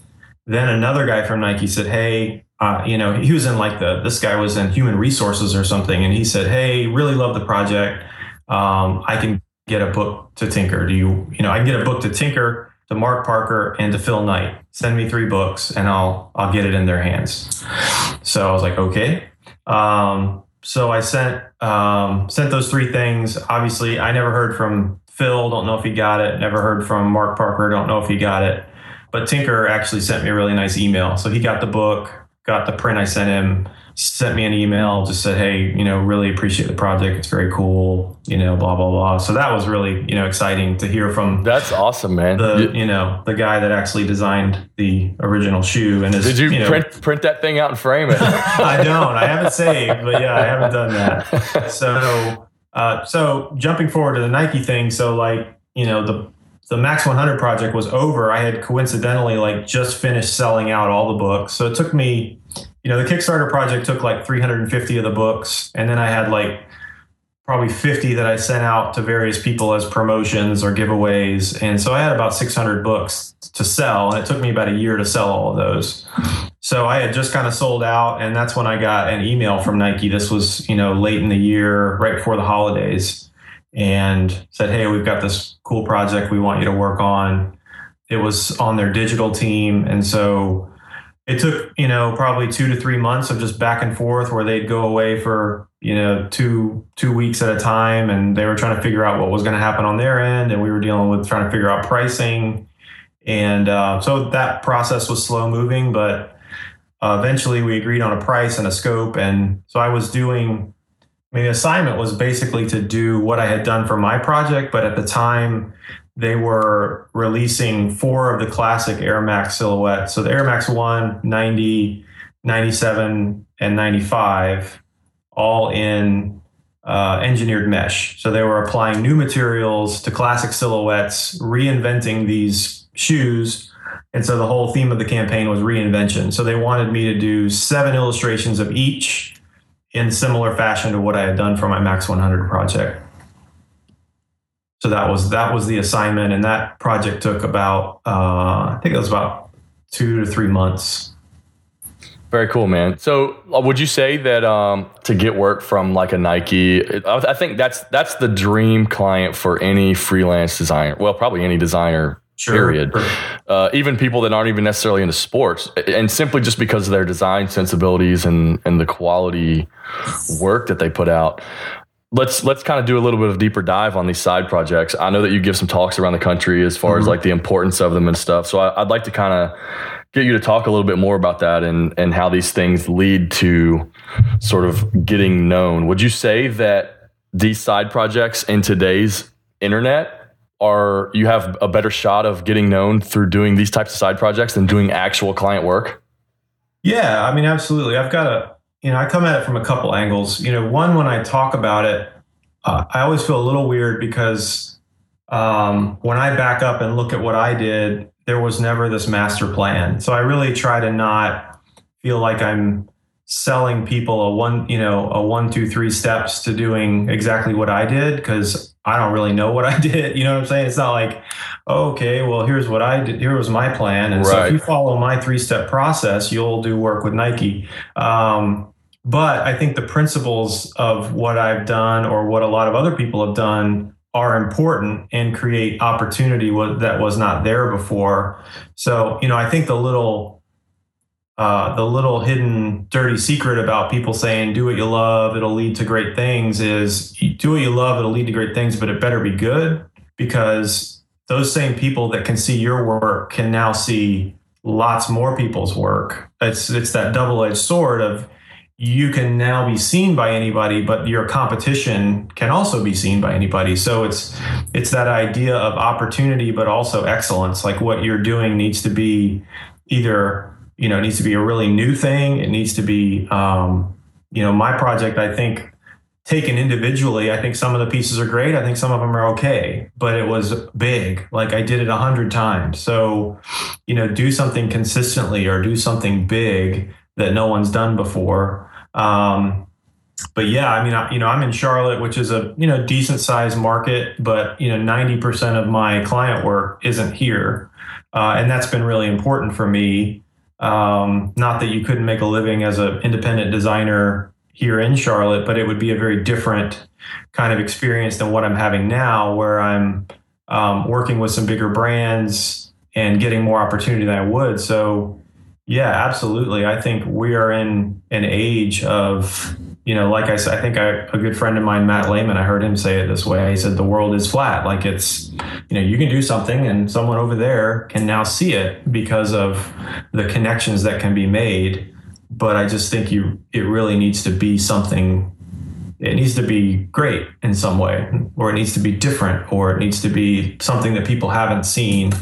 Then another guy from nike said hey uh, you know he was in like the this guy was in human resources or something and he said hey really love the project. Um, i can get a book to tinker. Do you you know i can get a book to tinker to mark parker and to phil knight. Send me three books and i'll i'll get it in their hands. So i was like okay. Um, so I sent um, sent those three things. Obviously, I never heard from Phil. Don't know if he got it. Never heard from Mark Parker. Don't know if he got it. But Tinker actually sent me a really nice email. So he got the book, got the print I sent him, sent me an email, just said, "Hey, you know, really appreciate the project. It's very cool. You know, blah blah blah." So that was really you know exciting to hear from. That's awesome, man. The you, know the guy that actually designed the original shoe and is. Did you, you know, print print that thing out and frame it? <laughs> I don't. I haven't saved, but yeah, I haven't done that. <laughs> So uh, so jumping forward to the Nike thing, so like you know the the Max 100 project was over. I had coincidentally like just finished selling out all the books. So it took me you know, the Kickstarter project took like 350 of the books, and then I had like probably 50 that I sent out to various people as promotions or giveaways. And so I had about 600 books to sell, and it took me about a year to sell all of those. So I had just kind of sold out, and that's when I got an email from Nike. This was, you know, late in the year, right before the holidays, and said, Hey, we've got this cool project we want you to work on. It was on their digital team. And so it took you know probably two to three months of just back and forth where they'd go away for you know two two weeks at a time and they were trying to figure out what was going to happen on their end and we were dealing with trying to figure out pricing. And uh, so that process was slow moving but uh, eventually we agreed on a price and a scope and so i was doing I mean, the assignment was basically to do what I had done for my project, but at the time, they were releasing four of the classic Air Max silhouettes. So the Air Max 1, 90, 97, and 95, all in uh, engineered mesh. So they were applying new materials to classic silhouettes, reinventing these shoes. And so the whole theme of the campaign was reinvention. So they wanted me to do seven illustrations of each in similar fashion to what I had done for my Max 100 project so that was that was the assignment and that project took about uh, i think it was about two to three months Very cool, man. So, uh, would you say that um, to get work from like a Nike, I think that's that's the dream client for any freelance designer. Well, probably any designer. Sure. Period. Uh, even people that aren't even necessarily into sports, and simply just because of their design sensibilities and and the quality work that they put out. Let's let's kind of do a little bit of deeper dive on these side projects. I know that you give some talks around the country as far mm-hmm. as like the importance of them and stuff. So I, I'd like to kind of get you to talk a little bit more about that and and how these things lead to sort of getting known. Would you say that these side projects in today's internet are you have a better shot of getting known through doing these types of side projects than doing actual client work? Yeah, I mean absolutely. I've got a you know, I come at it from a couple angles. You know, one when I talk about it, uh, I always feel a little weird because um, when I back up and look at what I did, there was never this master plan. So I really try to not feel like I'm selling people a one, you know, a one, two, three steps to doing exactly what I did because I don't really know what <laughs> I did. You know what I'm saying? It's not like, okay, well, here's what I did. Here was my plan. And right. so if you follow my three step process, you'll do work with Nike. Um, but I think the principles of what I've done or what a lot of other people have done are important and create opportunity that was not there before. So, you know, I think the little uh, the little hidden dirty secret about people saying do what you love, it'll lead to great things is do what you love, it'll lead to great things, but it better be good because those same people that can see your work can now see lots more people's work. It's it's that double-edged sword of you can now be seen by anybody but your competition can also be seen by anybody so it's it's that idea of opportunity but also excellence like what you're doing needs to be either you know it needs to be a really new thing. It needs to be um, you know my project i think taken individually i think some of the pieces are great. I think some of them are okay but it was big. Like i did it a hundred times. So you know do something consistently or do something big that no one's done before. Um, but yeah, I mean, I, you know, I'm in Charlotte, which is a you know decent sized market, but you know, 90% of my client work isn't here, uh, and that's been really important for me. Um, not that you couldn't make a living as an independent designer here in Charlotte, but it would be a very different kind of experience than what I'm having now, where I'm um, working with some bigger brands and getting more opportunity than I would. So yeah, absolutely. I think we are in an age of, you know, like I said, I think I, a good friend of mine, Matt Lehman, I heard him say it this way. He said, the world is flat. Like it's, you know, you can do something and someone over there can now see it because of the connections that can be made. But I just think you, it really needs to be something it needs to be great in some way, or it needs to be different, or it needs to be something that people haven't seen.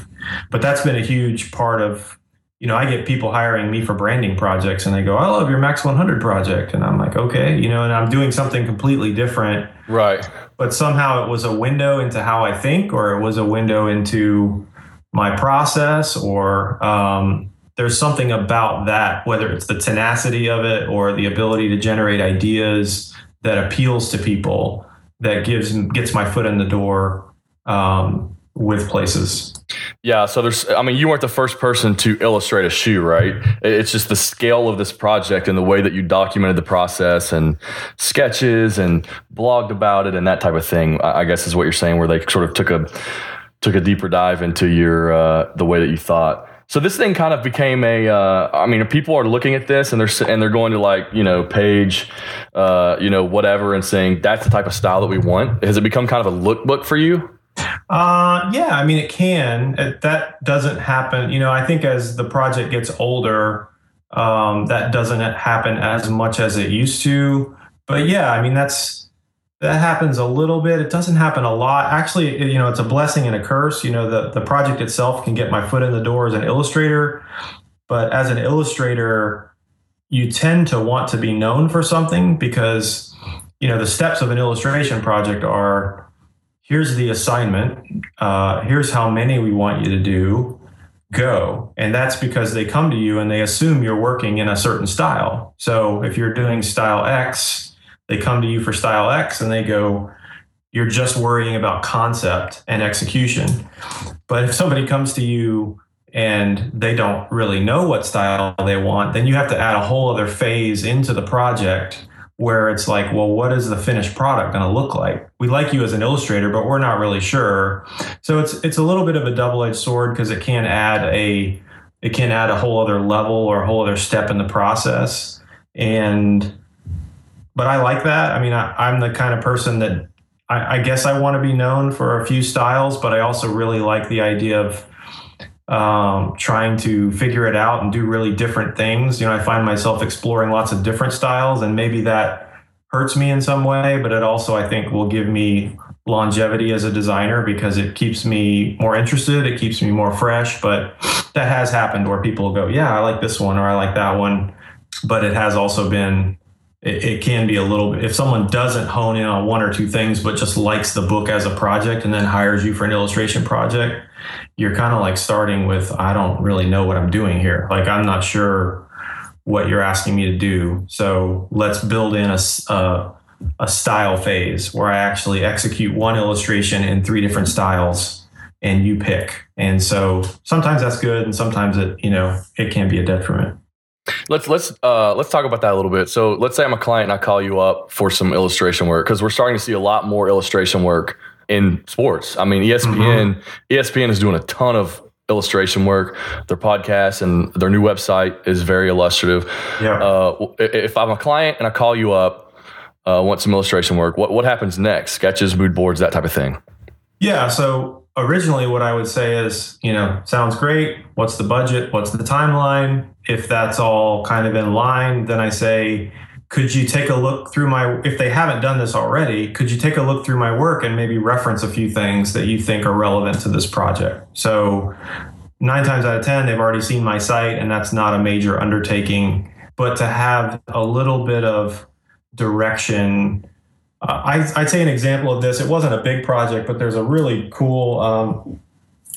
But that's been a huge part of you know, I get people hiring me for branding projects and they go, I love your Max 100 project. And I'm like, okay, you know, and I'm doing something completely different. Right. But somehow it was a window into how I think, or it was a window into my process, or um, there's something about that, whether it's the tenacity of it or the ability to generate ideas that appeals to people that gives gets my foot in the door um, with places. Yeah, so there's I mean you weren't the first person to illustrate a shoe, right? It's just the scale of this project and the way that you documented the process and sketches and blogged about it and that type of thing. I guess is what you're saying where they sort of took a took a deeper dive into your uh, the way that you thought. So this thing kind of became a. Uh, I mean, people are looking at this and they're and they're going to like you know page, uh, you know whatever, and saying that's the type of style that we want. Has it become kind of a lookbook for you? Uh, yeah, I mean, it can. It, that doesn't happen. You know, I think as the project gets older, um, that doesn't happen as much as it used to. But yeah, I mean, that's that happens a little bit. It doesn't happen a lot. Actually, you know, it's a blessing and a curse. You know, the the project itself can get my foot in the door as an illustrator, but as an illustrator, you tend to want to be known for something because you know the steps of an illustration project are here's the assignment. Uh, here's how many we want you to do. Go. And that's because they come to you and they assume you're working in a certain style. So if you're doing style X, they come to you for style X and they go, you're just worrying about concept and execution. But if somebody comes to you and they don't really know what style they want, then you have to add a whole other phase into the project where it's like, well, what is the finished product going to look like? We like you as an illustrator, but we're not really sure. So it's it's a little bit of a double edged sword because it can add a it can add a whole other level or a whole other step in the process. And but I like that. I mean, I, am the kind of person that I, I guess I want to be known for a few styles, but I also really like the idea of um, trying to figure it out and do really different things. You know, I find myself exploring lots of different styles, and maybe that hurts me in some way, but it also, I think, will give me longevity as a designer because it keeps me more interested, it keeps me more fresh. But that has happened where people go, Yeah, I like this one or I like that one. But it has also been it, it, can be a little if someone doesn't hone in on one or two things but just likes the book as a project and then hires you for an illustration project you're kind of like starting with i don't really know what i'm doing here. Like i'm not sure what you're asking me to do. So let's build in a, a, a style phase where i actually execute one illustration in three different styles and you pick. And so sometimes that's good and sometimes it you know it can be a detriment. Let's let's uh, let's talk about that a little bit. So let's say I'm a client and I call you up for some illustration work because we're starting to see a lot more illustration work in sports. I mean, ESPN mm-hmm. ESPN is doing a ton of illustration work. Their podcast and their new website is very illustrative. Yeah. Uh, if I'm a client and I call you up, uh, want some illustration work, what what happens next? Sketches, mood boards, that type of thing. Yeah. So originally, what I would say is, you know, sounds great. What's the budget? What's the timeline? If that's all kind of in line, then I say, could you take a look through my if they haven't done this already could you take a look through my work and maybe reference a few things that you think are relevant to this project? So nine times out of ten they've already seen my site and that's not a major undertaking. But to have a little bit of direction uh, I, would say an example of this it wasn't a big project but there's a really cool um,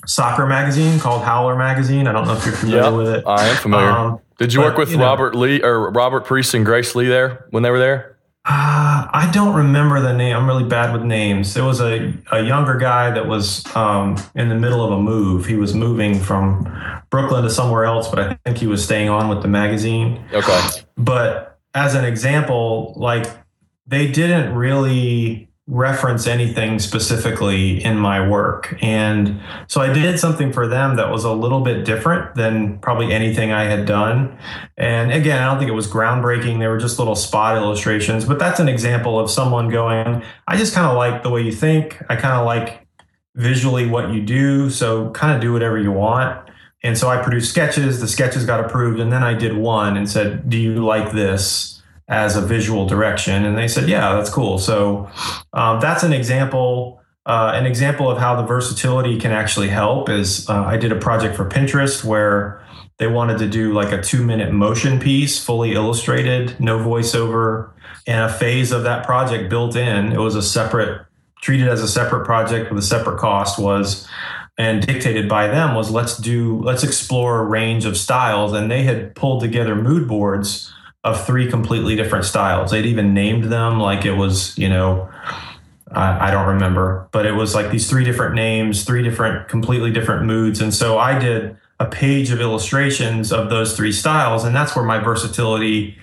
soccer magazine called howler magazine. I don't know if you're familiar yep, with it. I am familiar. Um, did you but, work with you know, Robert Lee or Robert Priest and Grace Lee there when they were there? Uh, I don't remember the name. I'm really bad with names. There was a, a younger guy that was um, in the middle of a move. He was moving from Brooklyn to somewhere else, but I think he was staying on with the magazine. Okay. But as an example, like they didn't really reference anything specifically in my work. And so I did something for them that was a little bit different than probably anything I had done. And again, I don't think it was groundbreaking. They were just little spot illustrations, but that's an example of someone going, I just kind of like the way you think. I kind of like visually what you do. So kind of do whatever you want. And so I produced sketches. The sketches got approved. And then I did one and said, Do you like this? As a visual direction. And they said, yeah, that's cool. So um, that's an example. Uh, an example of how the versatility can actually help is uh, I did a project for Pinterest where they wanted to do like a two minute motion piece, fully illustrated, no voiceover, and a phase of that project built in. It was a separate, treated as a separate project with a separate cost was and dictated by them was let's do let's explore a range of styles and they had pulled together mood boards of three completely different styles. They'd even named them like it was, you know, I, I, don't remember, but it was like these three different names, three different, completely different moods. And so I did a page of illustrations of those three styles. And that's where my versatility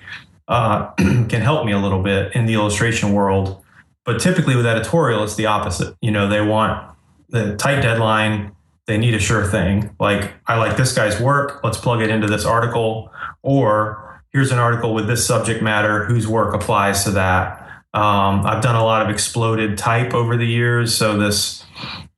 uh, <clears throat> can help me a little bit in the illustration world. But typically with editorial, it's the opposite. You know, they want the tight deadline, they need a sure thing. Like, I like this guy's work, let's plug it into this article. Or here's an article with this subject matter whose work applies to that. Um, I've done a lot of exploded type over the years. So this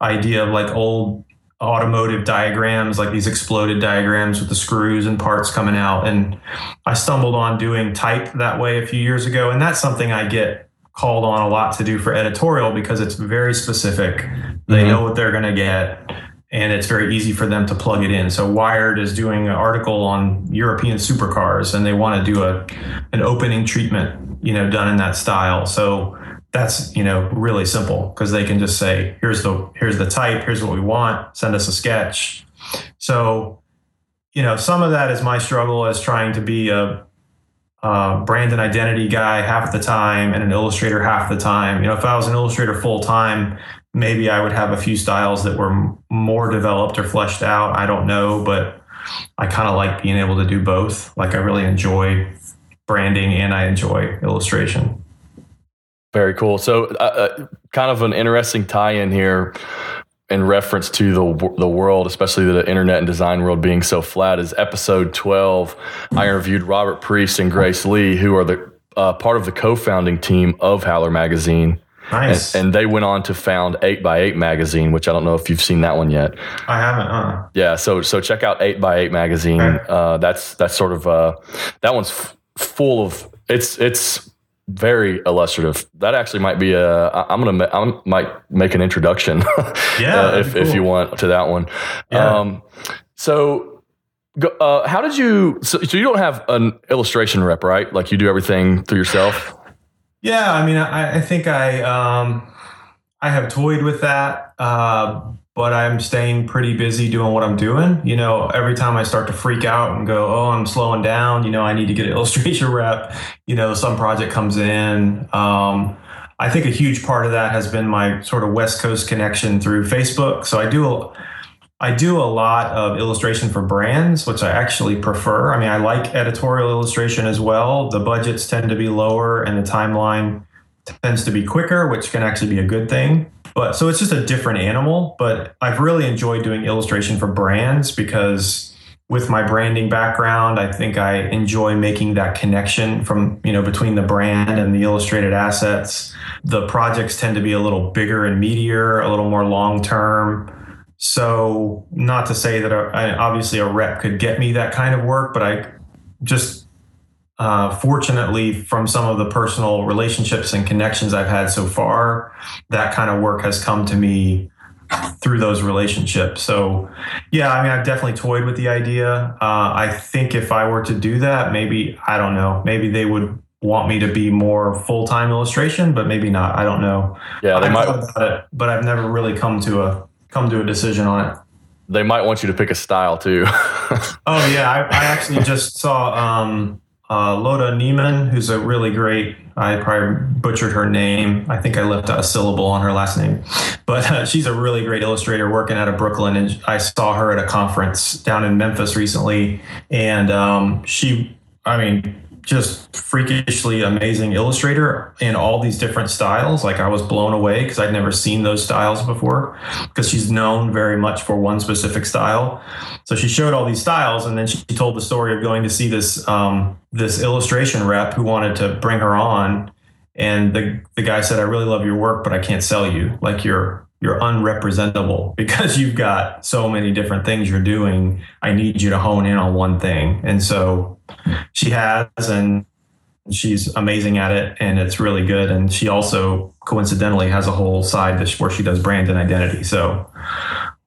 idea of like old automotive diagrams, like these exploded diagrams with the screws and parts coming out. And I stumbled on doing type that way a few years ago. And that's something I get called on a lot to do for editorial because it's very specific. They mm-hmm. know what they're going to get and it's very easy for them to plug it in. So Wired is doing an article on European supercars, and they want to do a an opening treatment, you know, done in that style. So that's you know really simple because they can just say, here's the here's the type, here's what we want, send us a sketch. So you know, some of that is my struggle as trying to be a uh, brand and identity guy half the time and an illustrator half the time. You know, if I was an illustrator full time, maybe I would have a few styles that were more developed or fleshed out. I don't know, but I kind of like being able to do both. Like I really enjoy branding and I enjoy illustration. Very cool. So, uh, uh, kind of an interesting tie-in here in reference to the the world, especially the internet and design world being so flat. Is episode twelve? I interviewed Robert Priest and Grace Lee, who are the uh, part of the co-founding team of Howler Magazine. Nice. And, and, they went on to found Eight by Eight magazine, which I don't know if you've seen that one yet. I haven't. Uh. Yeah. So so check out Eight by Eight magazine. Okay. Uh, that's that's sort of uh, that one's f- full of it's it's very illustrative. That actually might be a. I'm gonna. I might make an introduction. <laughs> yeah, uh, if cool. if you want to that one. Yeah. Um, so, uh, how did you? So, so, you don't have an illustration rep, right? Like you do everything through yourself. <laughs> Yeah, I mean, I, I think I um, I have toyed with that. Uh, but I'm staying pretty busy doing what I'm doing. You know, every time I start to freak out and go, oh, I'm slowing down, you know, I need to get an <laughs> illustration rep, you know, some project comes in. Um, I think a huge part of that has been my sort of West Coast connection through Facebook. So I do I do a lot of illustration for brands, which I actually prefer. I mean, I like editorial illustration as well. The budgets tend to be lower and the timeline tends to be quicker, which can actually be a good thing. But so it's just a different animal. But I've really enjoyed doing illustration for brands because with my branding background, I think I enjoy making that connection from, you know, between the brand and the illustrated assets. The projects tend to be a little bigger and meatier, a little more long term. So, not to say that obviously a rep could get me that kind of work, but I just uh, fortunately, from some of the personal relationships and connections I've had so far, that kind of work has come to me through those relationships. So, yeah, I mean, I've definitely toyed with the idea. Uh, I think if I were to do that, maybe, I don't know, maybe they would want me to be more full time illustration, but maybe not. I don't know. Yeah, they I've might. About it, but I've never really come to a come to a decision on it. They might want you to pick a style too. <laughs> oh yeah, I, I actually just saw um, uh, Loda Neiman, who's a really great, I probably butchered her name. I think I left a syllable on her last name, <laughs> but uh, she's a really great illustrator working out of Brooklyn. And I saw her at a conference down in Memphis recently. And um, she, I mean, just freakishly amazing illustrator in all these different styles. Like I was blown away because I'd never seen those styles before because she's known very much for one specific style. So she showed all these styles and then she told the story of going to see this um, this illustration rep who wanted to bring her on. And the, the guy said, I really love your work, but I can't sell you. Like you're you're unrepresentable <laughs> because you've got so many different things you're doing. I need you to hone in on one thing. And so she has, and she's amazing at it, and it's really good. And she also coincidentally has a whole side where she does brand and identity. So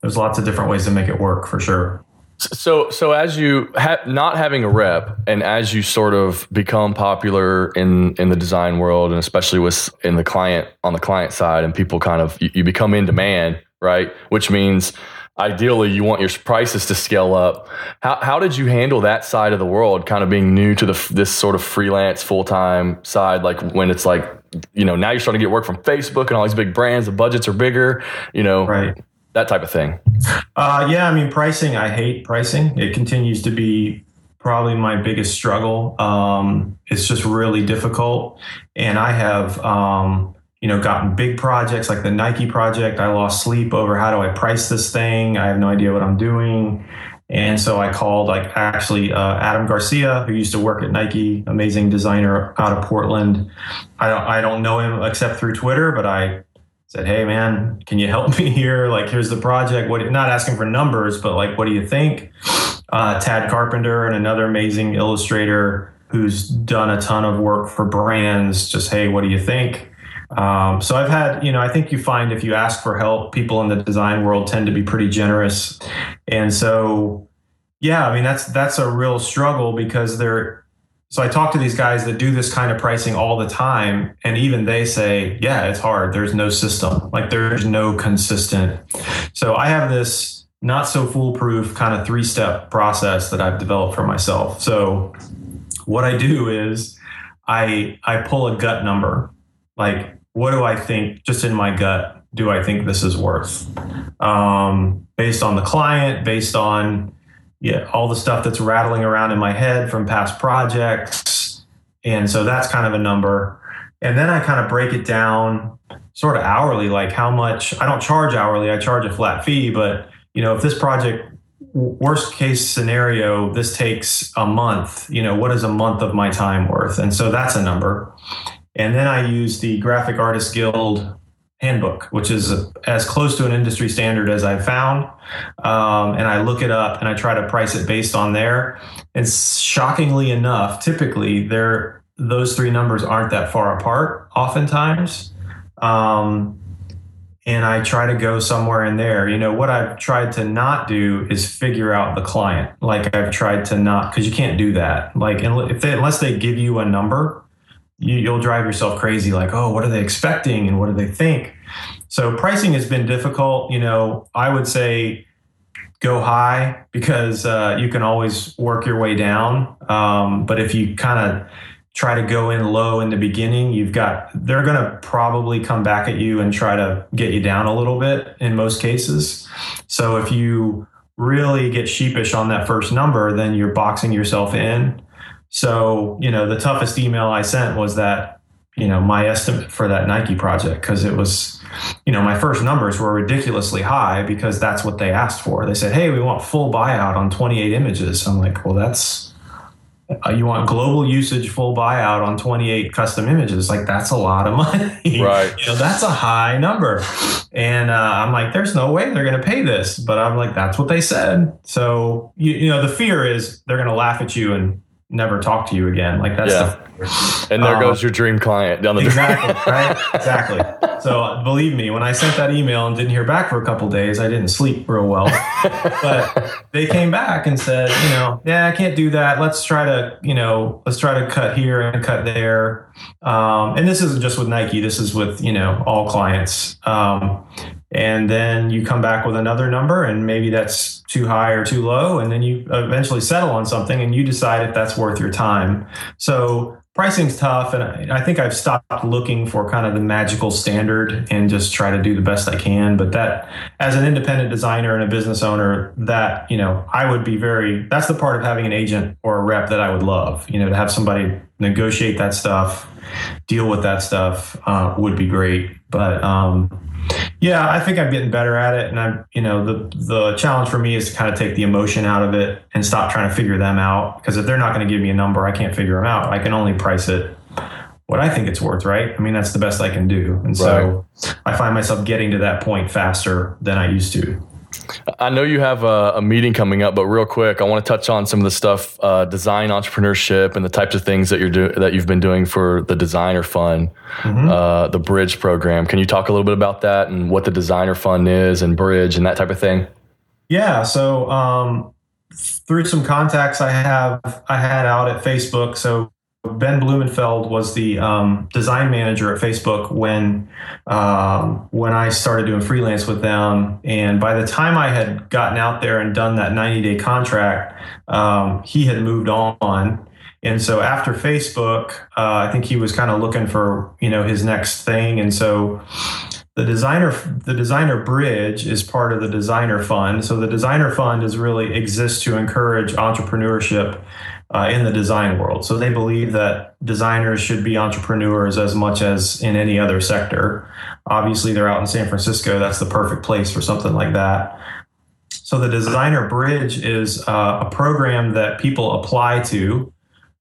there's lots of different ways to make it work for sure. So, so as you ha- not having a rep, and as you sort of become popular in in the design world, and especially with in the client on the client side, and people kind of you, you become in demand, right? Which means ideally you want your prices to scale up. How how did you handle that side of the world, kind of being new to the this sort of freelance full time side? Like when it's like you know now you're starting to get work from Facebook and all these big brands, the budgets are bigger, you know, right that type of thing? Uh, yeah, I mean, pricing, I hate pricing. It continues to be probably my biggest struggle. Um, it's just really difficult. And I have, um, you know, gotten big projects like the Nike project. I lost sleep over how do I price this thing? I have no idea what I'm doing. And so I called like actually uh, Adam Garcia, who used to work at Nike, amazing designer out of Portland. I don't I don't know him except through Twitter, but I said, "Hey, man, can you help <laughs> me here? Like, here's the project. What? Not asking for numbers, but like, what do you think?" Uh, Tad Carpenter and another amazing illustrator who's done a ton of work for brands. Just, hey, what do you think? Um, so I've had, you know, I think you find if you ask for help, people in the design world tend to be pretty generous, and so yeah, I mean that's that's a real struggle because they're so I talk to these guys that do this kind of pricing all the time, and even they say, yeah, it's hard. There's no system, like there's no consistent. So I have this not so foolproof kind of three step process that I've developed for myself. So what I do is I I pull a gut number. Like, what do I think just in my gut do I think this is worth? Um, based on the client, based on yeah, all the stuff that's rattling around in my head from past projects. And so that's kind of a number. And then I kind of break it down sort of hourly, like how much I don't charge hourly, I charge a flat fee, but you know, if this project worst case scenario, this takes a month, you know, what is a month of my time worth? And so that's a number. And then I use the Graphic Artists Guild handbook, which is as close to an industry standard as I've found. Um, and I look it up and I try to price it based on there. And shockingly enough, typically there those three numbers aren't that far apart. Oftentimes. Um, and I try to go somewhere in there. You know, what I've tried to not do is figure out the client. Like I've tried to not, because you can't do that. Like, if they, unless they give you a number, you, will drive yourself crazy. Like, oh, what are they expecting and what do they think? So pricing has been difficult. You know, I would say go high because uh, you can always work your way down. Um, but if you kind of try to go in low in the beginning, you've got they're going to probably come back at you and try to get you down a little bit in most cases. So if you really get sheepish on that first number, then you're boxing yourself in. So, you know, the toughest email I sent was that, you know, my estimate for that Nike project, because it was, you know, my first numbers were ridiculously high because that's what they asked for. They said, hey, we want full buyout on 28 images. I'm like, well, that's, uh, you want global usage full buyout on 28 custom images. Like that's a lot of <laughs> money. Right. You know that's a high number. And uh, i'm like there's no way they're going to pay this. But i'm like that's what they said. So you, you know the fear is they're going to laugh at you and never talk to you again. Like that's yeah. the, and there um, goes your dream client down the exactly <laughs> right exactly. So believe me, when I sent that email and didn't hear back for a couple days, I didn't sleep real well. but they came back and said, you know, yeah, I can't do that. Let's try to, you know, let's try to cut here and cut there. Um, and this isn't just with Nike. This is with you know all clients. Um, and then you come back with another number and maybe that's too high or too low and then you eventually settle on something and you decide if that's worth your time. So pricing's tough and i think i've stopped looking for kind of the magical standard and just try to do the best i can. But that as an independent designer and a business owner that you know i would be very that's the part of having an agent or a rep that i would love. You know to have somebody negotiate that stuff deal with that stuff uh, would be great. But um, yeah, I think I'm getting better at it, and I'm, you know, the the challenge for me is to kind of take the emotion out of it and stop trying to figure them out. Because if they're not going to give me a number, I can't figure them out. I can only price it what I think it's worth, right? I mean, that's the best I can do, and so. I find myself getting to that point faster than I used to. I know you have a, a, meeting coming up, but real quick, I want to touch on some of the stuff, uh, design entrepreneurship, and the types of things that you're doing that you've been doing for the Designer Fund, mm-hmm. uh, the Bridge program. Can you talk a little bit about that and what the Designer Fund is and Bridge and that type of thing? Yeah. So um, through some contacts I have, I had out at Facebook. So Ben Blumenfeld was the um, design manager at Facebook when um, when I started doing freelance with them. And by the time I had gotten out there and done that 90 day contract, um, he had moved on. And so after Facebook, uh, I think he was kind of looking for you know his next thing. And so the designer the designer bridge is part of the designer fund. So the designer fund is really exists to encourage entrepreneurship uh, in the design world. So they believe that designers should be entrepreneurs as much as in any other sector. Obviously, they're out in San Francisco. That's the perfect place for something like that. So the Designer Bridge is uh, a program that people apply to.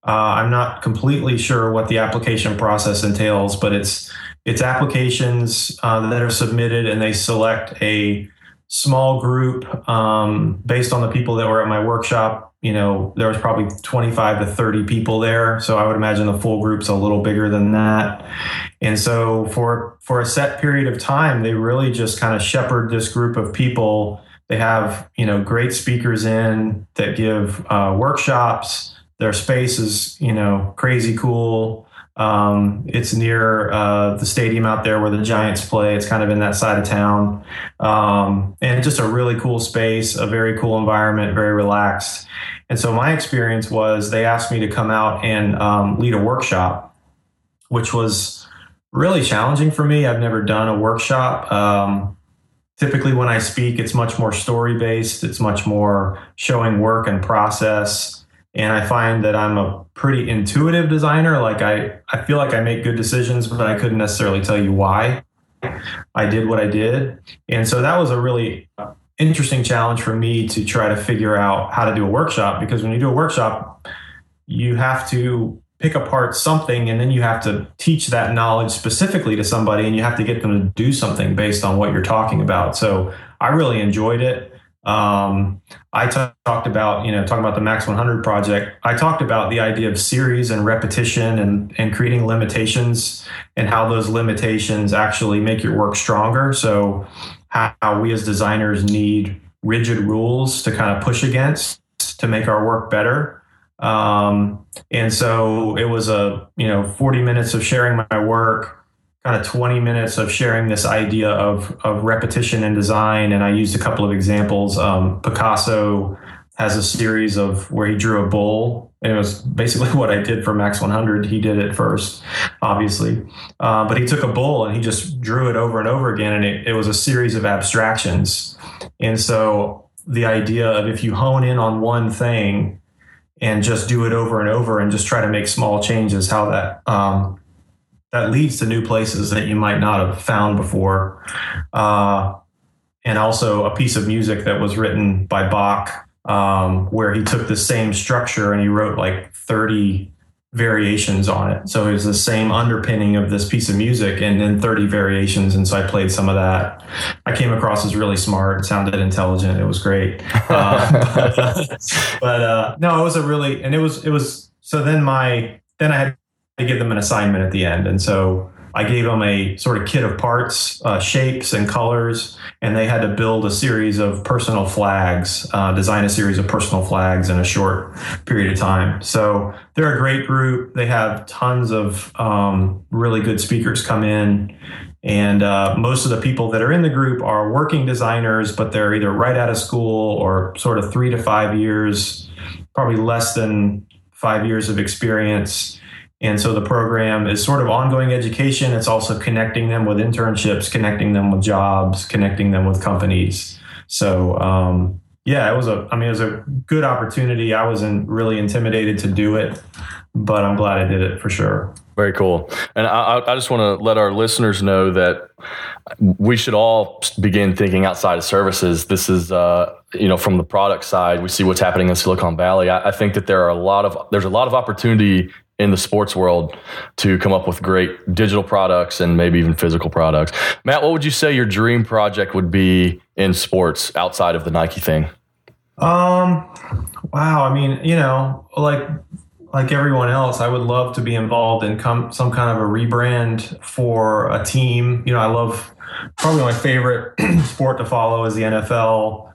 Uh, I'm not completely sure what the application process entails, but it's it's applications uh, that are submitted, and they select a small group um, based on the people that were at my workshop you know, there was probably 25 to 30 people there. So I would imagine the full group's a little bigger than that. And so for for a set period of time, they really just kind of shepherd this group of people. They have, you know, great speakers in that give uh, workshops. Their space is, you know, crazy cool. Um, it's near uh, the stadium out there where the Giants play. It's kind of in that side of town. Um, and just a really cool space, a very cool environment, very relaxed. And so my experience was they asked me to come out and um, lead a workshop, which was really challenging for me. I've never done a workshop. Um, typically, when I speak, it's much more story based, it's much more showing work and process. And I find that I'm a pretty intuitive designer. Like, I, I feel like I make good decisions, but I couldn't necessarily tell you why I did what I did. And so that was a really uh, interesting challenge for me to try to figure out how to do a workshop because when you do a workshop, you have to pick apart something and then you have to teach that knowledge specifically to somebody and you have to get them to do something based on what you're talking about. So I really enjoyed it. Um, I t- talked about, you know, talking about the Max 100 project. I talked about the idea of series and repetition and, and creating limitations and how those limitations actually make your work stronger. So how, how we as designers need rigid rules to kind of push against to make our work better. Um, and so it was a you know 40 minutes of sharing my work, kind of 20 minutes of sharing this idea of of repetition and design. And I used a couple of examples. Um, Picasso has a series of where he drew a bull. It was basically <laughs> what I did for Max 100. He did it first, obviously. Uh, but he took a bull and he just drew it over and over again. And it, it was a series of abstractions. And so the idea of if you hone in on one thing and just do it over and over and just try to make small changes, how that um, that leads to new places that you might not have found before. Uh, and also a piece of music that was written by Bach um, where he took the same structure and he wrote like 30 variations on it. So it was the same underpinning of this piece of music and then 30 variations. And so I played some of that. I came across as really smart, sounded intelligent. It was great. Uh, <laughs> but uh, no, it was a really, and it was, it was, so then my, then I had to give them an assignment at the end. And so I gave them a sort of kit of parts, uh, shapes, and colors, and they had to build a series of personal flags, uh, design a series of personal flags in a short period of time. So they're a great group. They have tons of um, really good speakers come in. And uh, most of the people that are in the group are working designers, but they're either right out of school or sort of three to five years, probably less than five years of experience and so the program is sort of ongoing education. It's also connecting them with internships, connecting them with jobs, connecting them with companies. So, um, yeah, it was a, I mean, it was a good opportunity. I wasn't really intimidated to do it, but I'm glad I did it for sure. Very cool. And I, I just want to let our listeners know that we should all begin thinking outside of services. This is, uh, you know, from the product side, we see what's happening in Silicon Valley. I, I think that there are a lot of, there's a lot of opportunity in the sports world to come up with great digital products and maybe even physical products. Matt, what would you say your dream project would be in sports outside of the Nike thing? Um, wow. I mean, you know, like like everyone else, I would love to be involved in com- some kind of a rebrand for a team. You know, I love probably my favorite <clears throat> sport to follow is the NFL.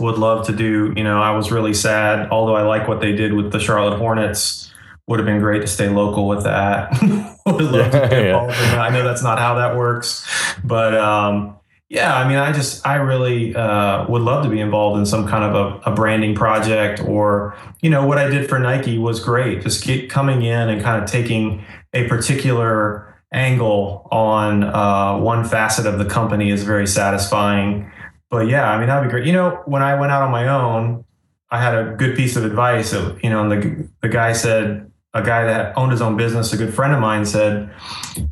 Would love to do. You know, I was really sad, although I like what they did with the Charlotte Hornets would have been great to stay local with that. <laughs> would love to be involved. I know that's not how that works, but um, yeah, I mean, I just I really uh, would love to be involved in some kind of a, a, branding project, or you know, what I did for Nike was great. Just get coming in and kind of taking a particular angle on uh, one facet of the company is very satisfying. But yeah, I mean, that'd be great. You know, when I went out on my own, I had a good piece of advice. Of, You know, and the the guy said, a guy that owned his own business, a good friend of mine said,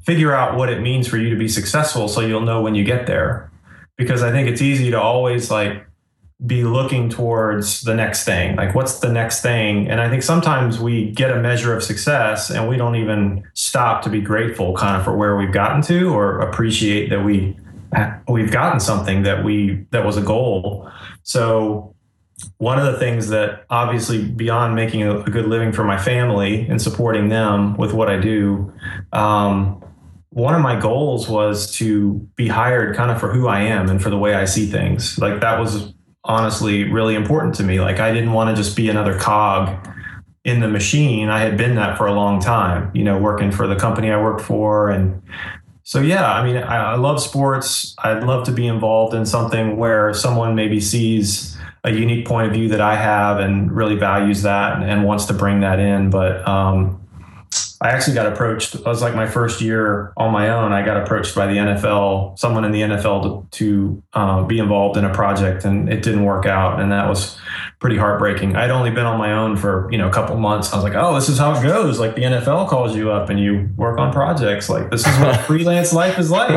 figure out what it means for you to be successful so you'll know when you get there. Because I think it's easy to always like be looking towards the next thing. Like, what's the next thing? And I think sometimes we get a measure of success and we don't even stop to be grateful kind of for where we've gotten to or appreciate that we we've gotten something that we that was a goal. So one of the things that obviously beyond making a, good living for my family and supporting them with what I do, um, one of my goals was to be hired kind of for who I am and for the way I see things. Like that was honestly really important to me. Like I didn't want to just be another cog in the machine. I had been that for a long time, you know, working for the company I worked for. And so, yeah, I mean, I, I love sports. I'd love to be involved in something where someone maybe sees a unique point of view that I have and really values that and, and wants to bring that in. But um, I actually got approached. It was like my first year on my own. I got approached by the NFL, someone in the NFL, to, to uh, be involved in a project, and it didn't work out, and that was pretty heartbreaking. I'd only been on my own for you know a couple months. I was like, oh, this is how it goes. Like the NFL calls you up and you work on projects. Like this is what <laughs> freelance life is like.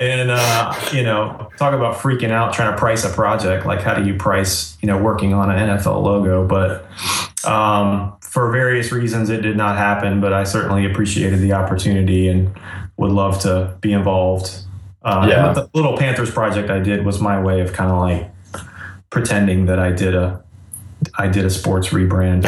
And uh, you know, talk about freaking out trying to price a project. Like how do you price you know working on an NFL logo? But um, for various reasons, it did not happen. But I certainly appreciated the opportunity and would love to be involved. Uh, yeah. the little Panthers project I did was my way of kind of like pretending that I did a I did a sports rebrand.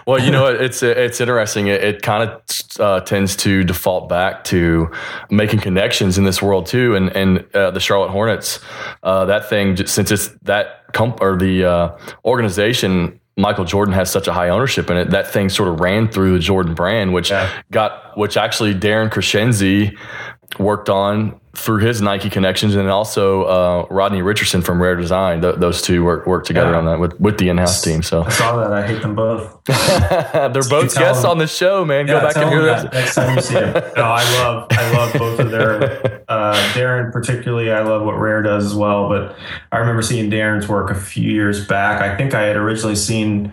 <laughs> well, you know, it's it's interesting. It, it kind of uh, tends to default back to making connections in this world too, and and uh, the Charlotte Hornets. Uh, that thing, since it's that comp or the uh, organization. Michael Jordan has such a high ownership in it. That thing sort of ran through the Jordan brand, which yeah. got, which actually Darren Crescenzi worked on through his Nike connections, and also uh, Rodney Richardson from Rare Design. Th- those two work work together yeah. on that with, with the in house team. So I saw that. I hate them both. <laughs> They're both guests them. on the show, man. Yeah, Go back and hear that next time you see them. <laughs> No, I love I love both of their uh, Darren particularly. I love what Rare does as well. But I remember seeing Darren's work a few years back. I think I had originally seen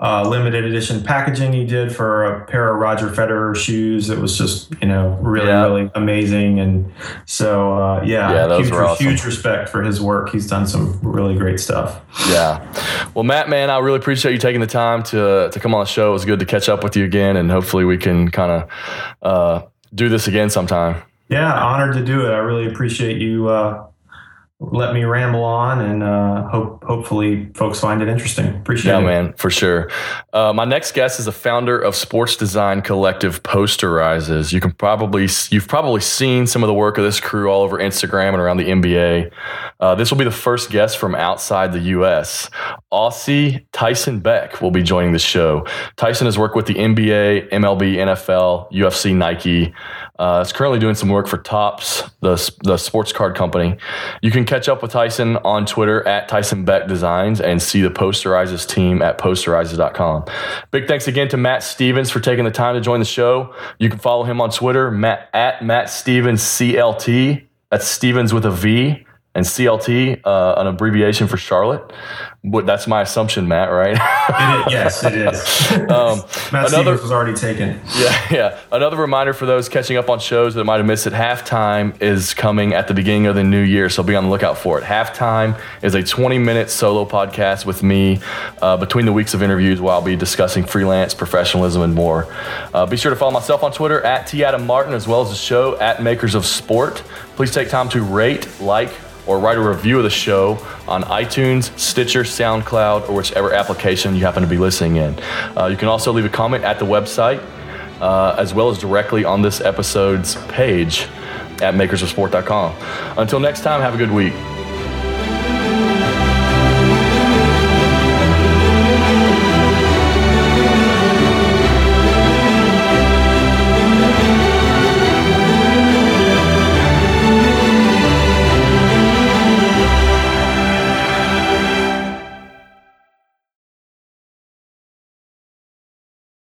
uh, limited edition packaging he did for a pair of Roger Federer shoes. It was just you know really yeah. really amazing, and so uh, yeah, yeah huge, awesome. huge respect for his work. He's done some really great stuff. Yeah, well, Matt, man, I really appreciate you taking the time to to come on the show. It was good to catch up with you again, and hopefully we can kind of uh, do this again sometime. Yeah, honored to do it. I really appreciate you uh, let me ramble on and uh, hope hopefully folks find it interesting. Appreciate it. yeah, it. man, for sure. Uh, my next guest is a founder of sports design collective Posterizes. You can probably you've probably seen some of the work of this crew all over Instagram and around the NBA. Uh, this will be the first guest from outside the U.S. Aussie Tyson Beck will be joining the show. Tyson has worked with the NBA, MLB, NFL, UFC, Nike. Uh, is currently doing some work for Topps, the, the sports card company. You can catch up with Tyson on Twitter at Tyson Beck Designs and see the Posterizes team at posterizes.com. Big thanks again to Matt Stevens for taking the time to join the show. You can follow him on Twitter, Matt, at Matt Stevens CLT. That's Stevens with a V and CLT, uh, an abbreviation for Charlotte. But that's my assumption, Matt. Right? it is, yes, it is. <laughs> um, Matt another, Stevens was already taken. Yeah, yeah. Another reminder for those catching up on shows that might have missed it: halftime is coming at the beginning of the new year, so be on the lookout for it. Halftime is a 20-minute solo podcast with me uh, between the weeks of interviews, where I'll be discussing freelance, professionalism, and more. Uh, be sure to follow myself on Twitter at T Adam Martin, as well as the show at Makers of Sport. Please take time to rate, like, or write a review of the show on iTunes, Stitcher, SoundCloud, or whichever application you happen to be listening in. Uh, you can also leave a comment at the website, uh, as well as directly on this episode's page at makersofsport.com. Until next time, have a good week.